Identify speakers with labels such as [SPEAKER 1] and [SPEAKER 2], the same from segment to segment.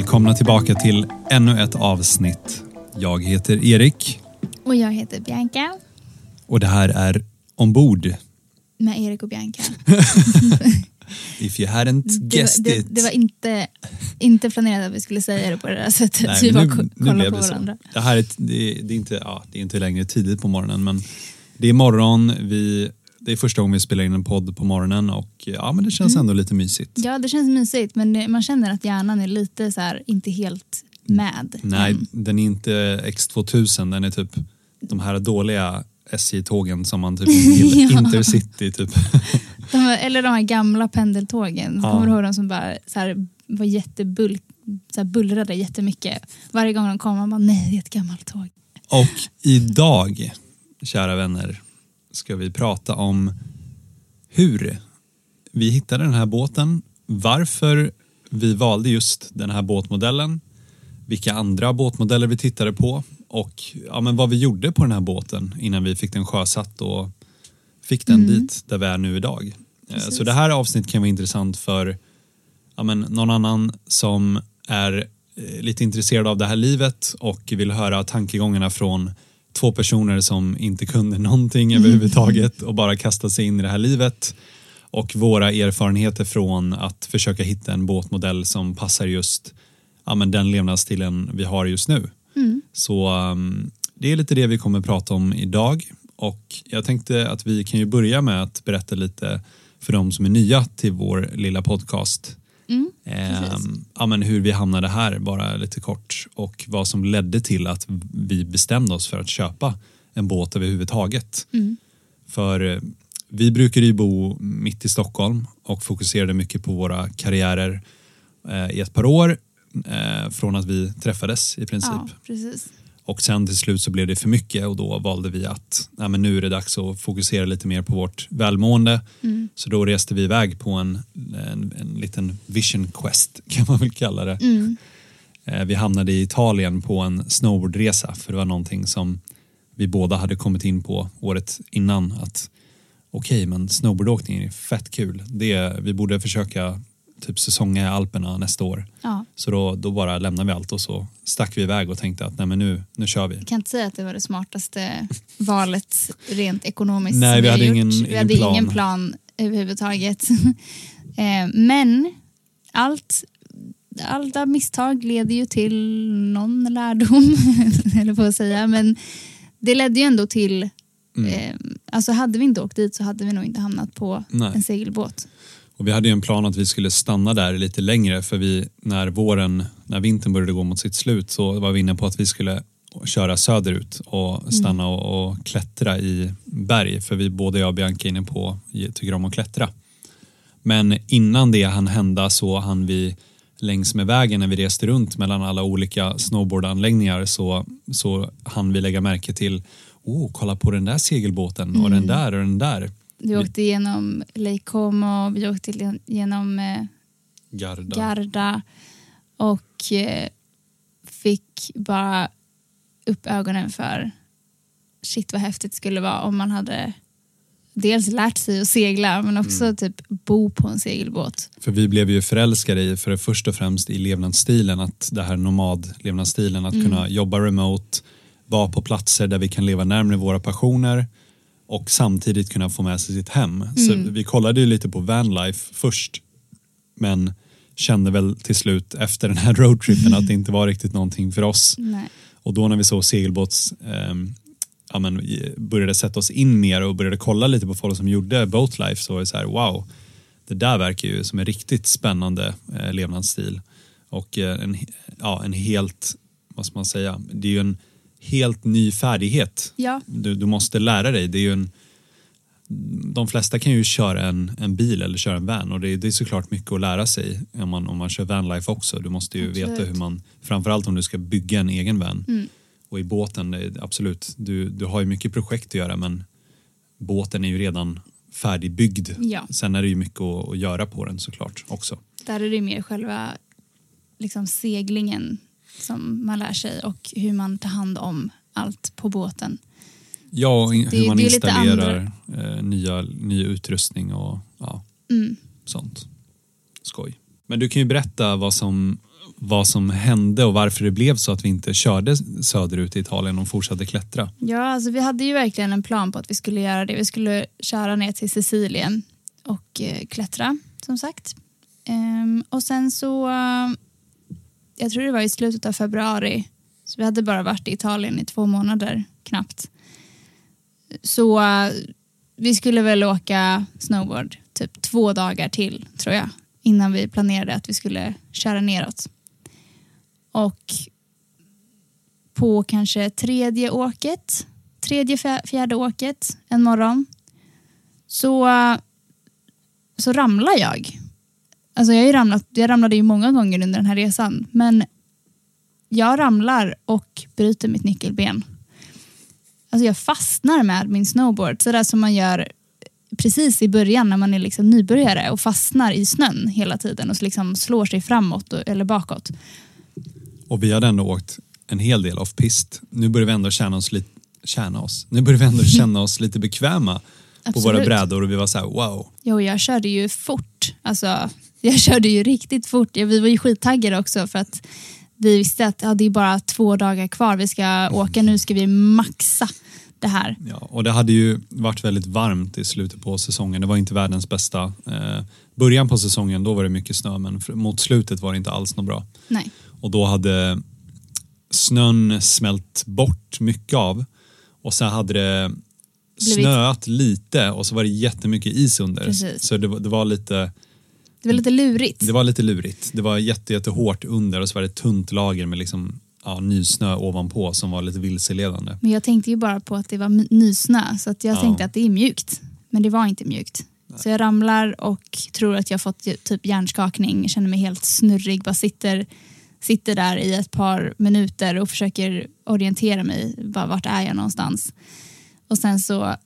[SPEAKER 1] Välkomna tillbaka till ännu ett avsnitt. Jag heter Erik
[SPEAKER 2] Och jag heter Bianca.
[SPEAKER 1] och det här är Ombord.
[SPEAKER 2] Med Erik och Bianca.
[SPEAKER 1] If you hadn't
[SPEAKER 2] Det, var-
[SPEAKER 1] guessed
[SPEAKER 2] det,
[SPEAKER 1] it.
[SPEAKER 2] det var inte, inte planerat att vi skulle säga det på det där sättet.
[SPEAKER 1] Nej,
[SPEAKER 2] vi bara
[SPEAKER 1] nu,
[SPEAKER 2] ko-
[SPEAKER 1] nu
[SPEAKER 2] kollade
[SPEAKER 1] blev
[SPEAKER 2] på
[SPEAKER 1] det så.
[SPEAKER 2] varandra.
[SPEAKER 1] Det, här är, det, det, är inte, ja, det är inte längre tidigt på morgonen men det är morgon. Vi, det är första gången vi spelar in en podd på morgonen och ja, men det känns
[SPEAKER 2] Mm.
[SPEAKER 1] ändå lite mysigt.
[SPEAKER 2] Ja, det känns mysigt men det, man känner att hjärnan är lite så här, inte helt med.
[SPEAKER 1] Nej,
[SPEAKER 2] än.
[SPEAKER 1] den är inte X2000, den är typ de här dåliga SJ-tågen som man typ vill,
[SPEAKER 2] Ja.
[SPEAKER 1] Intercity typ.
[SPEAKER 2] De, eller de här gamla pendeltågen.
[SPEAKER 1] Ja.
[SPEAKER 2] Kommer du ihåg de som bara så här, var jättebulk, så här bullrade jättemycket. Varje gång de kom man bara nej det är ett gammalt tåg.
[SPEAKER 1] Och idag, kära vänner, ska vi prata om hur vi hittade den här båten, varför vi valde just den här båtmodellen, vilka andra båtmodeller vi tittade på och ja, men vad vi gjorde på den här båten innan vi fick den sjösatt och fick den dit där vi är nu idag. Eh,
[SPEAKER 2] Precis.
[SPEAKER 1] Så det här avsnittet kan vara intressant för ja, men någon annan som är eh, lite intresserad av det här livet och vill höra tankegångarna från två personer som inte kunde någonting överhuvudtaget och bara kasta sig in i det här livet och våra erfarenheter från att försöka hitta en båtmodell som passar just ja, men den levnadsstilen vi har just nu.
[SPEAKER 2] Mm.
[SPEAKER 1] Så um, det är lite det vi kommer prata om idag och jag tänkte att vi kan ju börja med att berätta lite för de som är nya till vår lilla podcast. Ehm, ja, men hur vi hamnade här bara lite kort och vad som ledde till att vi bestämde oss för att köpa en båt överhuvudtaget.
[SPEAKER 2] Mm.
[SPEAKER 1] För eh, vi brukade ju bo mitt i Stockholm och fokuserade mycket på våra karriärer eh, i ett par år eh, från att vi träffades i princip.
[SPEAKER 2] Ja, precis.
[SPEAKER 1] Och sen till slut så blev det för mycket och då valde vi att nej, men nu är det dags att fokusera lite mer på vårt välmående.
[SPEAKER 2] Mm.
[SPEAKER 1] Så då reste vi iväg på en, en, en liten vision quest kan man väl kalla det.
[SPEAKER 2] Mm.
[SPEAKER 1] Eh, Vi hamnade i Italien på en snowboardresa för det var någonting som vi båda hade kommit in på året innan att okej men snowboardåkning är fett kul. Det, vi borde försöka typ säsonga i Alperna nästa år.
[SPEAKER 2] Ja.
[SPEAKER 1] Så då, då bara lämnade vi allt och så stack vi iväg och tänkte att nej men nu, nu kör vi.
[SPEAKER 2] Jag kan inte säga att det var det smartaste valet rent ekonomiskt.
[SPEAKER 1] Nej, vi hade
[SPEAKER 2] gjort.
[SPEAKER 1] ingen-
[SPEAKER 2] vi hade
[SPEAKER 1] plan.
[SPEAKER 2] ingen plan överhuvudtaget. Eh, Men allt, alla misstag leder ju till någon lärdom, eller på att säga. Men det ledde ju ändå till,
[SPEAKER 1] Mm.
[SPEAKER 2] eh, alltså hade vi inte åkt dit så hade vi nog inte hamnat på
[SPEAKER 1] Nej.
[SPEAKER 2] en segelbåt.
[SPEAKER 1] Och vi hade ju en plan att vi skulle stanna där lite längre för vi, när våren, när vintern började gå mot sitt slut så var vi inne på att vi skulle köra söderut och stanna och, och klättra i berg för vi, både jag och Bianca är inne på, tycker om att klättra. Men innan det hann hända så hann vi längs med vägen när vi reste runt mellan alla olika snowboardanläggningar så, så hann vi lägga märke till oh, kolla på den där segelbåten och den där och den där.
[SPEAKER 2] Vi åkte igenom Lake Como, vi åkte genom eh,
[SPEAKER 1] Garda.
[SPEAKER 2] Garda och eh, fick bara upp ögonen för shit vad häftigt det skulle vara om man hade dels lärt sig att segla men också
[SPEAKER 1] Mm.
[SPEAKER 2] typ bo på en segelbåt.
[SPEAKER 1] För vi blev ju förälskade i, för det först och främst i levnadsstilen, att det här nomadlevnadsstilen, att kunna jobba remote, vara på platser där vi kan leva närmare våra passioner och samtidigt kunna få med sig sitt hem. Så vi kollade ju lite på vanlife först, men kände väl till slut efter den här roadtrippen att det inte var riktigt någonting för oss.
[SPEAKER 2] Nej.
[SPEAKER 1] Och då när vi såg segelbåts ehm, ja, men, började sätta oss in mer och började kolla lite på folk som gjorde boatlife så var det så här wow, det där verkar ju som en riktigt spännande eh, levnadsstil. Och eh, en, ja, en helt, vad ska man säga, det är ju en helt ny färdighet.
[SPEAKER 2] Ja,
[SPEAKER 1] Du, du måste lära dig. Det är en, de flesta kan ju köra en, en bil eller köra en van och det, är- det är såklart mycket att lära sig om man, om man kör vanlife också. Du måste ju
[SPEAKER 2] Absolut.
[SPEAKER 1] veta hur man, framförallt om du ska bygga en egen van.
[SPEAKER 2] Mm.
[SPEAKER 1] Och i båten, absolut, du, du har ju mycket projekt att göra men båten är ju redan färdigbyggd.
[SPEAKER 2] Ja.
[SPEAKER 1] Sen är det ju mycket att, att göra på den såklart också.
[SPEAKER 2] där är det mer själva liksom, seglingen som man lär sig och hur man tar hand om allt på båten.
[SPEAKER 1] Ja, och hur man installerar eh, nya, ny utrustning och ja,
[SPEAKER 2] Mm.
[SPEAKER 1] sånt. Skoj. Men du kan ju berätta vad som, vad som hände och varför det blev så att vi inte körde söderut i Italien och fortsatte klättra.
[SPEAKER 2] Ja, alltså vi hade ju verkligen en plan på att vi skulle göra det. Vi skulle köra ner till Sicilien och eh, klättra, som sagt. Ehm, och sen så, jag tror det var i slutet av februari, så vi hade bara varit i Italien i två månader knappt. Så uh, vi skulle väl åka snowboard typ två dagar till, tror jag, innan vi planerade att vi skulle köra neråt. Och på kanske tredje åket, tredje fjärde åket en morgon så, eh, så ramlar jag. Alltså jag, har ju ramlat, jag ramlade ju många gånger under den här resan men jag ramlar och bryter mitt nyckelben. Alltså jag fastnar med min snowboard, sådär som man gör precis i början när man är liksom nybörjare och fastnar i snön hela tiden och liksom slår sig framåt eller bakåt.
[SPEAKER 1] Och vi hade ändå åkt en hel del off-pist. Nu börjar vi ändå känna oss lite, känna oss. Nu börjar vi ändå känna oss lite bekväma på
[SPEAKER 2] Absolut.
[SPEAKER 1] våra brädor och vi var så här wow.
[SPEAKER 2] Jo, jag körde ju fort. Alltså, jag körde ju riktigt fort. Ja, Vi var ju skittaggade också för att vi visste att ja, det är bara två dagar kvar. Vi ska åka nu, ska vi maxa det här.
[SPEAKER 1] Ja, och det hade ju varit väldigt varmt i slutet på säsongen. Det var inte världens bästa. Eh, början på säsongen då var det mycket snö men mot slutet var det inte alls något bra.
[SPEAKER 2] Nej.
[SPEAKER 1] Och då hade snön smält bort mycket av och sen hade det
[SPEAKER 2] Blivit-
[SPEAKER 1] snöat lite och så var det jättemycket is under.
[SPEAKER 2] Precis.
[SPEAKER 1] Så det, det var lite
[SPEAKER 2] Det var lite lurigt.
[SPEAKER 1] Det var lite lurigt. Det var jätte, jättehårt under och så var det ett tunt lager med liksom, ja, nysnö ovanpå som var lite vilseledande.
[SPEAKER 2] Men jag tänkte ju bara på att det var nysnö så att jag
[SPEAKER 1] Ja.
[SPEAKER 2] tänkte att det är mjukt. Men det var inte mjukt. Så jag ramlar och tror att jag fått typ hjärnskakning, känner mig helt snurrig, bara sitter, sitter där i ett par minuter och försöker orientera mig, bara, vart är jag någonstans? Och sen så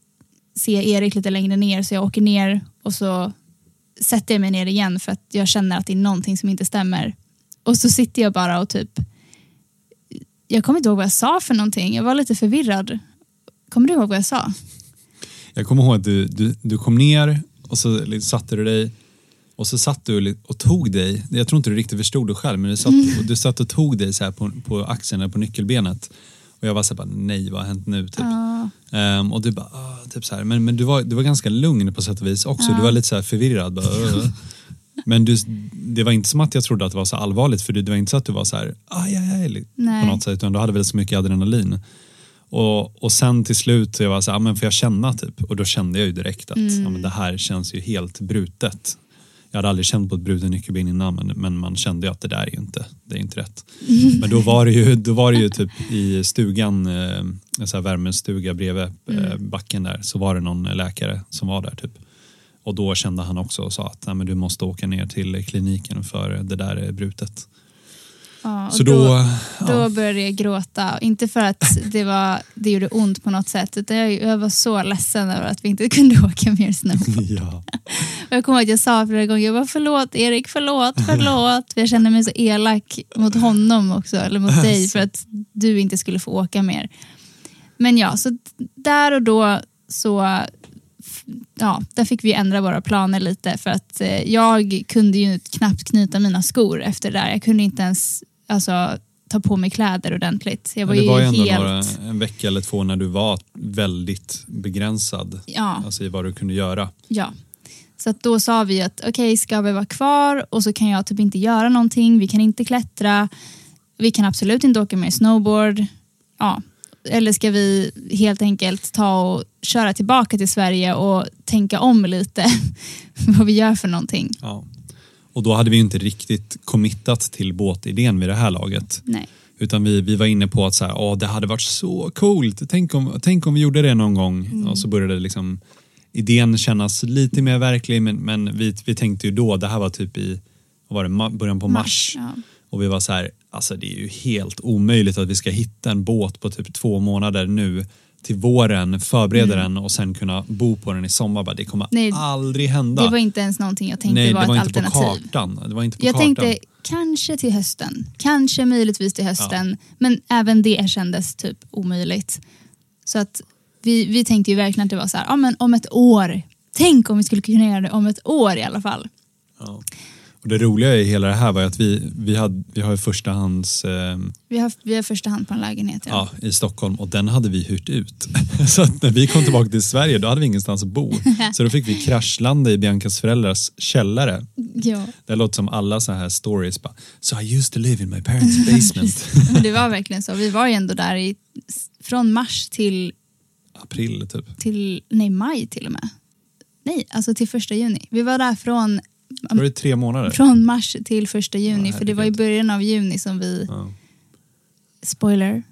[SPEAKER 2] ser jag Erik lite längre ner så jag åker ner och så sätter jag mig ner igen för att jag känner att det är någonting som inte stämmer. Och så sitter jag bara och typ jag kommer inte ihåg vad jag sa för någonting. Jag var lite förvirrad. Kommer du ihåg vad jag sa?
[SPEAKER 1] Jag kommer ihåg att du, du, du kom ner och så liksom satte du dig och så satt du och tog dig, jag tror inte du riktigt förstod det själv, men du satt, och du satt och tog dig så här på, på axeln eller på nyckelbenet. Och jag var så här, bara, nej vad har hänt nu? Typ.
[SPEAKER 2] Ja.
[SPEAKER 1] Ehm, och du bara, ah, typ så här. Men, men du, var, du var ganska lugn på sätt och vis också. Du var lite så här förvirrad. Bara, men du, det var inte som att jag trodde att det var så allvarligt för det, det var inte så att du var så här, aj, aj, aj, på något sätt. Utan du hade väl så mycket adrenalin. Och, och sen till slut så jag var så här, ah, men får jag känna typ? Och då kände jag ju direkt att ja, men det här känns ju helt brutet. Jag hade aldrig känt på ett brutet nyckelben innan men, men man kände ju att det där är ju inte, det är inte rätt. Men då var det ju, då var det ju typ i stugan, eh, en sån här värmestuga bredvid eh, backen där, så var det någon läkare som var där typ. Och då kände han också och sa att Nej, men du måste åka ner till kliniken för det där är brutet.
[SPEAKER 2] Ja,
[SPEAKER 1] Så då,
[SPEAKER 2] då började jag gråta. Inte för att det, var, det gjorde ont på något sätt utan jag, jag var så ledsen över att vi inte kunde åka mer snowboard.
[SPEAKER 1] ja.
[SPEAKER 2] Och jag kommer ihåg att jag sa flera gånger, jag bara förlåt Erik, förlåt, förlåt. För jag kände mig så elak mot honom också, eller mot dig för att du inte skulle få åka mer. Men ja, så där och då så ja, där fick vi ändra våra planer lite för att eh, jag kunde ju knappt knyta mina skor efter det där. Jag kunde inte ens alltså, ta på mig kläder ordentligt. Jag var,
[SPEAKER 1] det var ju ändå
[SPEAKER 2] helt...
[SPEAKER 1] några, en vecka eller två när du var väldigt begränsad
[SPEAKER 2] Ja.
[SPEAKER 1] alltså i vad du kunde göra.
[SPEAKER 2] Ja. Så då sa vi att okej, ska vi vara kvar och så kan jag typ inte göra någonting. Vi kan inte klättra. Vi kan absolut inte åka med snowboard. Ja. Eller ska vi helt enkelt ta och köra tillbaka till Sverige och tänka om lite vad vi gör för någonting.
[SPEAKER 1] Ja. Och då hade vi inte riktigt committat till båtidén vid det här laget.
[SPEAKER 2] Nej.
[SPEAKER 1] Utan vi, vi var inne på att så här, Åh, det hade varit så coolt. Tänk om, tänk om vi gjorde det någon gång.
[SPEAKER 2] Mm.
[SPEAKER 1] Och så började liksom idén kännas lite mer verklig. Men, men vi, vi tänkte ju då, det här var typ i var det, början på mars.
[SPEAKER 2] Ja.
[SPEAKER 1] Och vi var så här, alltså det är ju helt omöjligt att vi ska hitta en båt på typ två månader nu till våren, förbereda den och sen kunna bo på den i sommar. Bara, Det kommer
[SPEAKER 2] Mm. Nej,
[SPEAKER 1] aldrig hända.
[SPEAKER 2] Det var inte ens någonting jag tänkte
[SPEAKER 1] Nej,
[SPEAKER 2] var
[SPEAKER 1] det var
[SPEAKER 2] ett
[SPEAKER 1] inte på
[SPEAKER 2] alternativ.
[SPEAKER 1] kartan. Det var inte på
[SPEAKER 2] Jag
[SPEAKER 1] kartan.
[SPEAKER 2] tänkte kanske till hösten. Kanske möjligtvis till hösten. Men även det kändes typ omöjligt. Så att vi, vi tänkte ju verkligen att det var så här, ja men om ett år. Tänk om vi skulle kunna göra det om ett år i alla fall.
[SPEAKER 1] Ja. Och det roliga i hela det här var att vi, vi, hade, vi har förstahands eh,
[SPEAKER 2] Vi har, vi har första hand på en lägenhet. Ja.
[SPEAKER 1] ja, i Stockholm och den hade vi hyrt ut. Så att när vi kom tillbaka till Sverige då hade vi ingenstans att bo. Så då fick vi kraschlanda i Biancas föräldrars källare.
[SPEAKER 2] Ja.
[SPEAKER 1] Det låter som alla så här stories. Bara, so I used to live in my parents basement.
[SPEAKER 2] Men det var verkligen så. Vi var ju ändå där i, från mars till,
[SPEAKER 1] April typ.
[SPEAKER 2] till nej, maj till och med. Nej, alltså till första juni. Vi var där från,
[SPEAKER 1] Var det tre månader?
[SPEAKER 2] från mars till första juni.
[SPEAKER 1] Ja,
[SPEAKER 2] för det var i början av juni som vi,
[SPEAKER 1] Ja.
[SPEAKER 2] spoiler,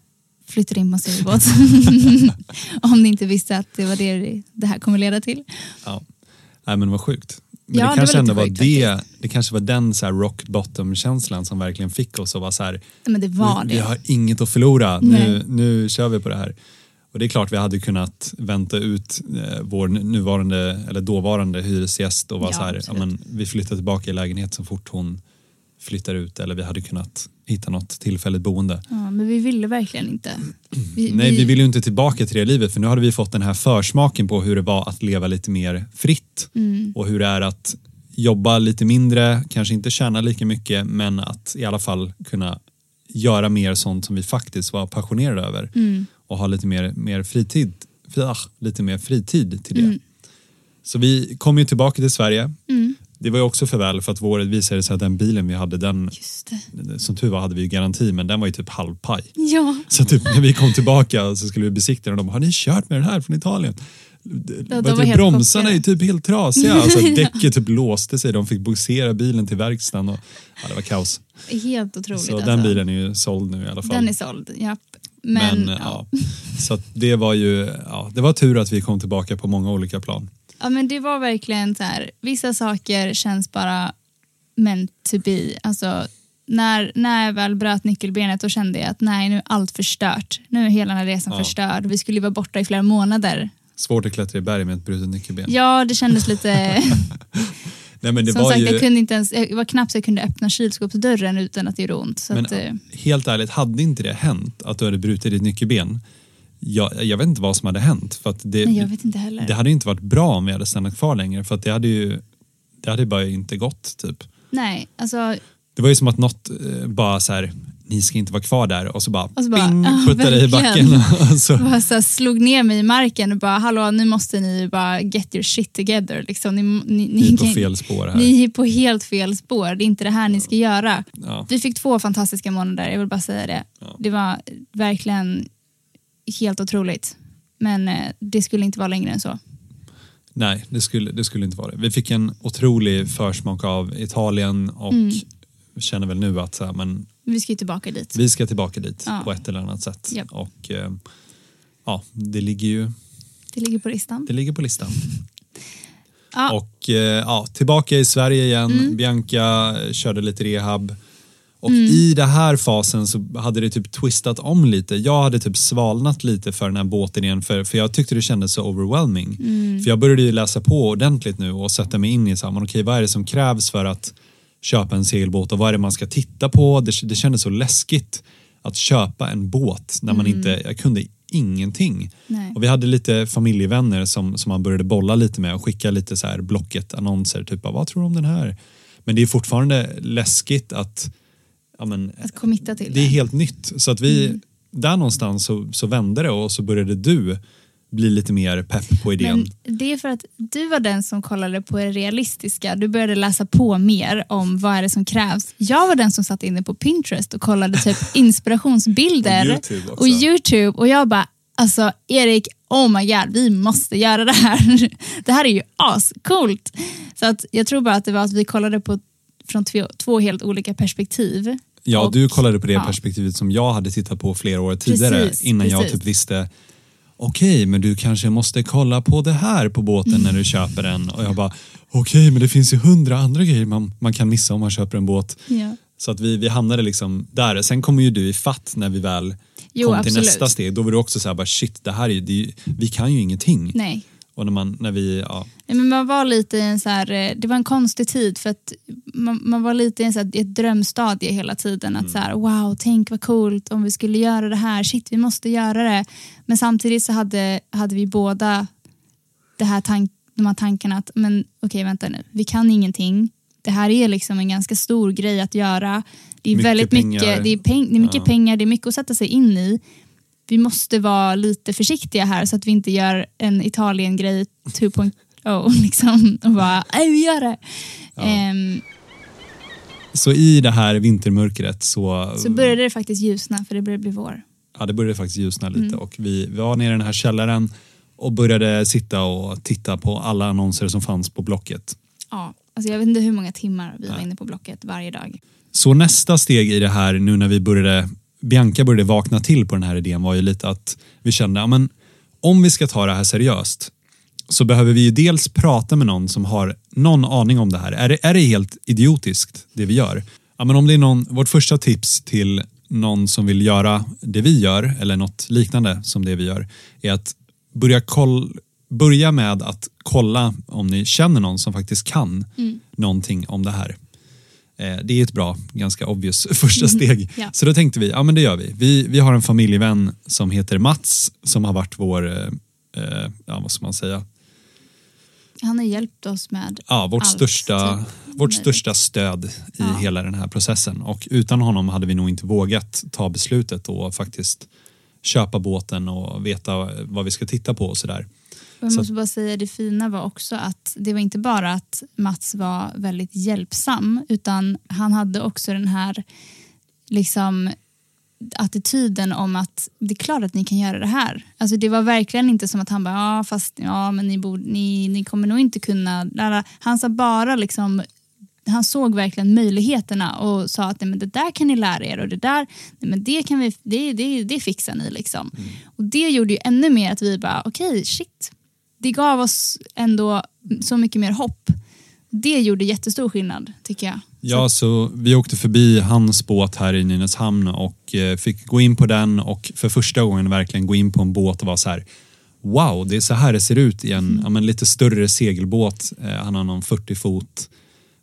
[SPEAKER 2] flyttade in på en segelbåt. Om ni inte visste att det var det det här kommer leda till.
[SPEAKER 1] Ja. Nej men vad sjukt. Men
[SPEAKER 2] Ja,
[SPEAKER 1] det
[SPEAKER 2] det
[SPEAKER 1] kanske
[SPEAKER 2] var
[SPEAKER 1] ändå
[SPEAKER 2] lite
[SPEAKER 1] var
[SPEAKER 2] sjukt
[SPEAKER 1] det, det kanske var den så rock bottom känslan som verkligen fick oss att vara så här,
[SPEAKER 2] Men det var
[SPEAKER 1] vi,
[SPEAKER 2] det.
[SPEAKER 1] vi har inget att förlora, nu, nu kör vi på det här. Och det är klart vi hade kunnat vänta ut eh, vår nuvarande eller dåvarande hyresgäst och vara
[SPEAKER 2] Ja,
[SPEAKER 1] så här, ja, men vi flyttar tillbaka i lägenhet så fort hon flyttar ut eller vi hade kunnat hitta något tillfälligt boende.
[SPEAKER 2] Ja, men vi ville verkligen inte. Vi,
[SPEAKER 1] Nej, vi vill ju inte tillbaka till det livet för nu hade vi fått den här försmaken på hur det var att leva lite mer fritt
[SPEAKER 2] Mm.
[SPEAKER 1] och hur det är att jobba lite mindre, kanske inte tjäna lika mycket men att i alla fall kunna göra mer sånt som vi faktiskt var passionerade över
[SPEAKER 2] Mm.
[SPEAKER 1] Och ha lite mer, mer fritid, ah, lite mer fritid till det.
[SPEAKER 2] Mm.
[SPEAKER 1] Så vi kom ju tillbaka till Sverige.
[SPEAKER 2] Mm.
[SPEAKER 1] Det var ju också för väl för att vår, det visade sig att den bilen vi hade, den, som tur var hade vi ju garanti men den var ju typ halvpaj.
[SPEAKER 2] Ja,
[SPEAKER 1] Så typ när vi kom tillbaka så skulle vi besikta den och de har ni kört med den här från Italien?
[SPEAKER 2] de
[SPEAKER 1] heter det?
[SPEAKER 2] helt
[SPEAKER 1] Bromsarna är ju typ helt trasiga. Alltså, däcket typ låste sig, de fick bogsera bilen till verkstaden. Och, ja, det var kaos.
[SPEAKER 2] helt otroligt.
[SPEAKER 1] Så
[SPEAKER 2] alltså.
[SPEAKER 1] den bilen är ju såld nu i alla fall.
[SPEAKER 2] Den är såld, japp. Men,
[SPEAKER 1] Men,
[SPEAKER 2] ja.
[SPEAKER 1] ja. Så det var ju, ja, det var tur att vi kom tillbaka på många olika plan.
[SPEAKER 2] ja, men det var verkligen så här, vissa saker känns bara meant to be. Alltså, när, när jag väl bröt nyckelbenet då kände jag att nej, nu är allt förstört. Nu är hela den här resan
[SPEAKER 1] Ja.
[SPEAKER 2] förstörd. Vi skulle ju vara borta i flera månader.
[SPEAKER 1] Svårt att klättra i berg med ett brutet nyckelben.
[SPEAKER 2] Ja, det kändes lite...
[SPEAKER 1] Nej, men det
[SPEAKER 2] som
[SPEAKER 1] var
[SPEAKER 2] sagt,
[SPEAKER 1] ju,
[SPEAKER 2] jag kunde inte ens, det var knappt så jag kunde öppna kylskåpsdörren utan att det gjorde ont.
[SPEAKER 1] Men,
[SPEAKER 2] att, eh,
[SPEAKER 1] helt ärligt, hade inte det hänt att du hade brutit ditt nyckelben, jag, jag vet inte vad som hade hänt. För det,
[SPEAKER 2] nej, jag vet inte heller.
[SPEAKER 1] det hade inte varit bra om vi hade stannat kvar längre för det hade ju det hade bara inte gått typ.
[SPEAKER 2] Nej, alltså
[SPEAKER 1] Det var ju som att något eh, bara så här, ni ska inte vara kvar där och så bara,
[SPEAKER 2] Och så bara,
[SPEAKER 1] bing,
[SPEAKER 2] ja,
[SPEAKER 1] puttade i backen. Och så,
[SPEAKER 2] bara så här, slog ner mig i marken och bara hallå nu måste ni bara get your shit together. Liksom. Ni, ni,
[SPEAKER 1] vi är på fel spår här.
[SPEAKER 2] Ni är på helt fel spår, det är inte det här ni ska göra.
[SPEAKER 1] Ja.
[SPEAKER 2] Vi fick två fantastiska månader, jag vill bara säga det.
[SPEAKER 1] Ja.
[SPEAKER 2] Det var verkligen helt otroligt. Men eh, det skulle inte vara längre än så.
[SPEAKER 1] Nej, det skulle, det skulle inte vara det. Vi fick en otrolig försmak av Italien och
[SPEAKER 2] Mm.
[SPEAKER 1] känner väl nu att så här, men
[SPEAKER 2] Vi ska ju tillbaka dit.
[SPEAKER 1] vi ska tillbaka dit
[SPEAKER 2] Ja.
[SPEAKER 1] på ett eller annat sätt.
[SPEAKER 2] Japp.
[SPEAKER 1] Och eh, ja, det ligger ju
[SPEAKER 2] Det ligger på listan.
[SPEAKER 1] det ligger på listan.
[SPEAKER 2] Ja,
[SPEAKER 1] Och eh, ja, tillbaka i Sverige igen.
[SPEAKER 2] Mm.
[SPEAKER 1] Bianca körde lite rehab. Och i den här fasen så hade det typ twistat om lite. Jag hade typ svalnat lite för den här båten igen för, för jag tyckte det kändes så overwhelming.
[SPEAKER 2] Mm.
[SPEAKER 1] För jag började ju läsa på ordentligt nu och sätta mig in i så här, men okej, vad är det som krävs för att köpa en segelbåt och vad är det man ska titta på? Det, det kändes så läskigt att köpa en båt när man inte, jag kunde ingenting.
[SPEAKER 2] Mm. Nej.
[SPEAKER 1] Och vi hade lite familjevänner som, som man började bolla lite med och skicka lite så här Blocket-annonser. Typ, vad tror du om den här? Men det är fortfarande läskigt att ja, men,
[SPEAKER 2] att committa till
[SPEAKER 1] det är helt nytt. Så att vi, där någonstans så, så vände det och så började du bli lite mer pepp på idén.
[SPEAKER 2] Men det är för att du var den som kollade på det realistiska. Du började läsa på mer om vad är det som krävs. Jag var den som satt inne på Pinterest och kollade typ inspirationsbilder
[SPEAKER 1] Och YouTube
[SPEAKER 2] och YouTube och jag bara alltså Erik, oh my god, vi måste göra det här. Det här är ju ascoolt. Så att jag tror bara att det var att vi kollade på från två, två helt olika perspektiv.
[SPEAKER 1] Ja,
[SPEAKER 2] Och-
[SPEAKER 1] du kollade på det
[SPEAKER 2] ja.
[SPEAKER 1] perspektivet som jag hade tittat på flera år tidigare
[SPEAKER 2] Precis,
[SPEAKER 1] innan jag
[SPEAKER 2] precis.
[SPEAKER 1] typ visste okej, men du kanske måste kolla på det här på båten när du köper den. Och jag bara, okej, men det finns ju hundra andra grejer man, man kan missa om man köper en båt.
[SPEAKER 2] Ja.
[SPEAKER 1] Så att vi, vi hamnade liksom där. Sen kommer ju du i fatt när vi väl
[SPEAKER 2] Jo,
[SPEAKER 1] kom till
[SPEAKER 2] absolut.
[SPEAKER 1] nästa steg. Då var du också så här, bara, shit, det här är, ju- det är, ju- vi kan ju ingenting.
[SPEAKER 2] Nej.
[SPEAKER 1] Och när, man, när vi, ja,
[SPEAKER 2] men man var lite i en så här, eh, det var en konstig tid för att man, man var lite i en så här, ett drömstadie hela tiden. Att så här, wow, tänk vad coolt om vi skulle göra det här. Shit, vi måste göra det. Men samtidigt så hade, hade vi båda det här tank, de här tankarna att men okej, vänta nu, vi kan ingenting. det här är liksom en ganska stor grej att göra. Det är
[SPEAKER 1] Mycket
[SPEAKER 2] väldigt
[SPEAKER 1] pengar.
[SPEAKER 2] mycket, det är, peng, det är mycket
[SPEAKER 1] Ja.
[SPEAKER 2] pengar, det är mycket att sätta sig in i. Vi måste vara lite försiktiga här så att vi inte gör en Italien-grej 2.0 liksom och bara, nej vi gör det.
[SPEAKER 1] Ja.
[SPEAKER 2] Ehm,
[SPEAKER 1] Så i det här vintermörkret så,
[SPEAKER 2] så började det faktiskt ljusna för det började bli vår.
[SPEAKER 1] ja, det började faktiskt ljusna lite
[SPEAKER 2] Mm.
[SPEAKER 1] och vi, vi var nere i den här källaren och började sitta och titta på alla annonser som fanns på Blocket.
[SPEAKER 2] Ja, alltså jag vet inte hur många timmar vi var
[SPEAKER 1] Nej.
[SPEAKER 2] inne på Blocket varje dag.
[SPEAKER 1] Så nästa steg i det här nu när vi började, Bianca började vakna till på den här idén var ju lite att vi kände, ja, men om vi ska ta det här seriöst så behöver vi ju dels prata med någon som har någon aning om det här. Är det, är det helt idiotiskt det vi gör? Ja, men om det är någon, vårt första tips till någon som vill göra det vi gör eller något liknande som det vi gör är att börja, koll, börja med att kolla om ni känner någon som faktiskt kan någonting om det här. Eh, Det är ett bra, ganska obvious första steg.
[SPEAKER 2] Ja.
[SPEAKER 1] Så då tänkte vi, ja men det gör vi. vi. Vi har en familjevän som heter Mats som har varit vår, eh, eh, ja vad ska man säga,
[SPEAKER 2] Han har hjälpt oss med
[SPEAKER 1] ja, vårt,
[SPEAKER 2] Allt,
[SPEAKER 1] största,
[SPEAKER 2] typ.
[SPEAKER 1] vårt största stöd i
[SPEAKER 2] Ja.
[SPEAKER 1] hela den här processen. Och utan honom hade vi nog inte vågat ta beslutet och faktiskt köpa båten och veta vad vi ska titta på och sådär.
[SPEAKER 2] Jag måste bara säga det fina var också att det var inte bara att Mats var väldigt hjälpsam utan han hade också den här liksom attityden om att det är klart att ni kan göra det här. Alltså det var verkligen inte som att han bara, ja fast ja men ni, borde, ni, ni kommer nog inte kunna. Han sa bara liksom han såg verkligen möjligheterna och sa att nej, men det där kan ni lära er och det där nej, men det, kan vi, det, det, det fixar ni. Liksom. Och Det gjorde ju ännu mer att vi bara, okej shit. Det gav oss ändå så mycket mer hopp. Det gjorde jättestor skillnad tycker jag.
[SPEAKER 1] Ja, så vi åkte förbi hans båt här i Nynäshamn och eh, fick gå in på den och för första gången verkligen gå in på en båt och vara så här Wow, det är så här det ser ut i en ja, men lite större segelbåt. Eh, han har någon 40 fot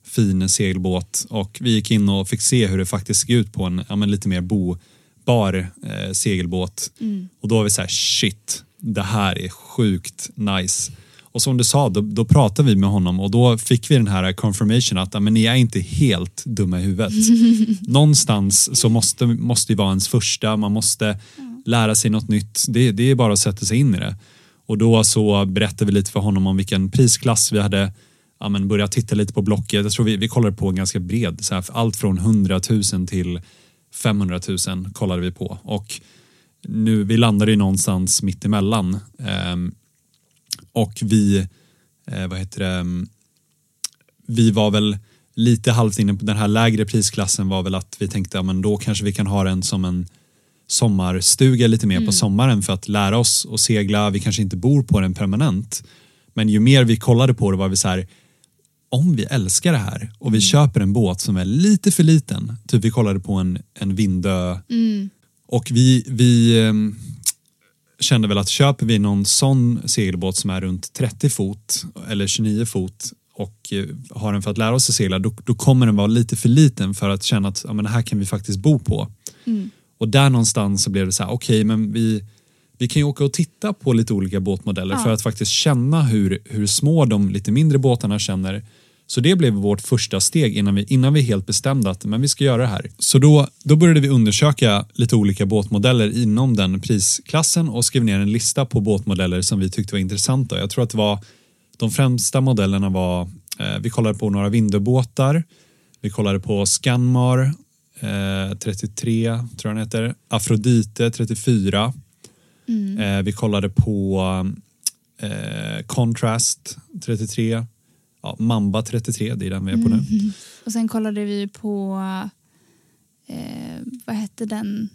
[SPEAKER 1] fin segelbåt och vi gick in och fick se hur det faktiskt såg ut på en ja, men lite mer bobar eh, segelbåt. Och då var vi så här shit, det här är sjukt nice. Och som du sa, då, då pratade vi med honom och då fick vi den här confirmation att men ni är inte helt dumma i huvudet. Någonstans så måste, måste det vara ens första, man måste lära sig något nytt. Det, det är bara att sätta sig in i det. Och då så berättade vi lite för honom om vilken prisklass vi hade ja, men börjat titta lite på Blocket. Jag tror vi, vi kollade på en ganska bred, så här, allt från 100 000 till 500 000 kollade vi på. Och nu, vi landade ju någonstans mitt emellan. Ehm, och vi, eh, vad heter det, mm, vi var väl lite halvt inne på den här lägre prisklassen var väl att vi tänkte ja, men då kanske vi kan ha den som en sommarstuga lite mer på sommaren för att lära oss att segla. Vi kanske inte bor på den permanent. Men ju mer vi kollade på det var vi så här om vi älskar det här och vi köper en båt som är lite för liten, typ vi kollade på en, en Vindö och vi, vi ehm, kände väl att köper vi någon sån segelbåt som är runt 30 fot eller 29 fot och eh, har den för att lära oss att segla, då, då kommer den vara lite för liten för att känna att ja, men det här kan vi faktiskt bo på. Och där någonstans så blev det så här, okej men vi, vi kan ju åka och titta på lite olika båtmodeller
[SPEAKER 2] Ja.
[SPEAKER 1] för att faktiskt känna hur, hur små de lite mindre båtarna känner. Så det blev vårt första steg innan vi, innan vi helt bestämde att men vi ska göra det här. Så då, då började vi undersöka lite olika båtmodeller inom den prisklassen och skrev ner en lista på båtmodeller som vi tyckte var intressanta. Jag tror att det var de främsta modellerna var, eh, vi kollade på några Vindöbåtar, vi kollade på Scanmar eh, 33, tror jag den heter, Afrodite 34, eh, vi kollade på eh, Contrast 33, ja, Mamba 33, det är den vi är på nu.
[SPEAKER 2] Och sen kollade vi på, eh, vad hette den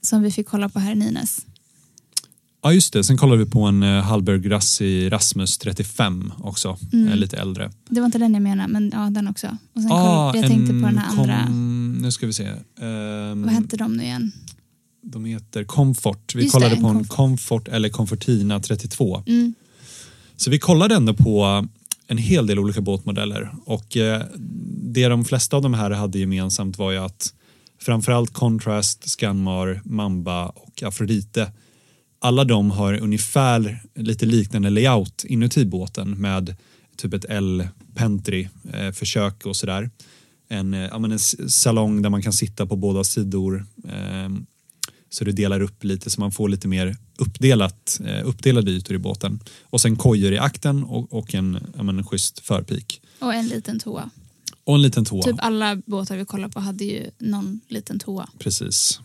[SPEAKER 2] som vi fick kolla på här i Nynäs?
[SPEAKER 1] Ja just det, sen kollade vi på en eh, Hallberg Grassi Rasmus 35 också,
[SPEAKER 2] Mm.
[SPEAKER 1] eh, lite äldre.
[SPEAKER 2] Det var inte den jag menade, men ja den också. Och sen
[SPEAKER 1] Ah,
[SPEAKER 2] koll, jag tänkte på den här
[SPEAKER 1] kom-
[SPEAKER 2] andra,
[SPEAKER 1] Nu ska vi se. Ehm,
[SPEAKER 2] vad hette de nu igen?
[SPEAKER 1] De heter Comfort. Vi
[SPEAKER 2] Just
[SPEAKER 1] kollade
[SPEAKER 2] det,
[SPEAKER 1] på en
[SPEAKER 2] Comfort.
[SPEAKER 1] Comfort eller Comfortina 32.
[SPEAKER 2] Mm.
[SPEAKER 1] Så vi kollade ändå på en hel del olika båtmodeller och eh, det de flesta av de här hade gemensamt var ju att framförallt Contrast, Scanmar, Mamba och Afrodite alla de har ungefär lite liknande layout inuti båten med typ ett L pentry, eh, försök och sådär. En, eh, ja, en salong där man kan sitta på båda sidor. Eh, så det delar upp lite så man får lite mer uppdelat, eh, uppdelade ytor i båten. Och sen kojor i akten och, och en, ja, men en schysst förpik.
[SPEAKER 2] Och en liten toa.
[SPEAKER 1] Och en liten toa.
[SPEAKER 2] Typ alla båtar vi kollade på hade ju någon liten toa.
[SPEAKER 1] Precis.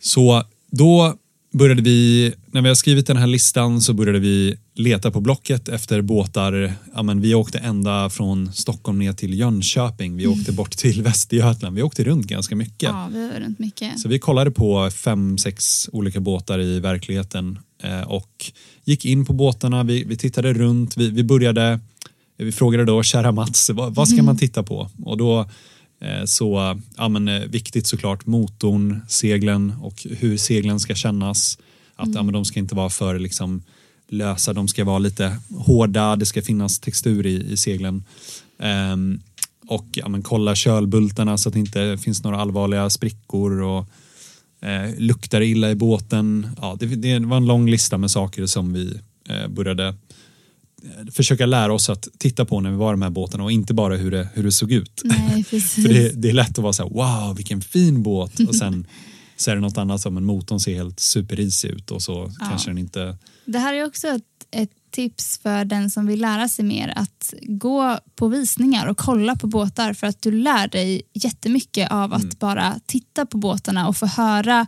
[SPEAKER 1] Så då började vi, när vi har skrivit den här listan så började vi leta på Blocket efter båtar. Ja, men vi åkte ända från Stockholm ner till Jönköping. Vi åkte bort till Västergötland. Vi åkte runt ganska mycket.
[SPEAKER 2] Ja, vi var runt mycket.
[SPEAKER 1] Så vi kollade på fem, sex olika båtar i verkligheten eh, och gick in på båtarna. Vi, vi tittade runt. Vi, vi började, vi frågade då kära Mats, vad, vad ska man titta på? Och då Eh, så, ja men eh, viktigt såklart motorn, seglen och hur seglen ska kännas. Att ja, men de ska inte vara för liksom lösa, de ska vara lite hårda, det ska finnas textur i, i seglen. Ehm, och ja, men kolla kölbultarna så att det inte finns några allvarliga sprickor och eh, luktar illa i båten. Ja, det, det var en lång lista med saker som vi eh, började eh, försöka lära oss att titta på när vi var i de här båtarna och inte bara hur det, hur det såg ut.
[SPEAKER 2] Nej.
[SPEAKER 1] För det, det är lätt att vara så här, wow vilken fin båt och sen så är det något annat som en motorn ser helt superrisig ut och så
[SPEAKER 2] Ja.
[SPEAKER 1] kanske den inte
[SPEAKER 2] Det här är också ett, ett tips för den som vill lära sig mer att gå på visningar och kolla på båtar för att du lär dig jättemycket av
[SPEAKER 1] Mm.
[SPEAKER 2] att bara titta på båtarna och få höra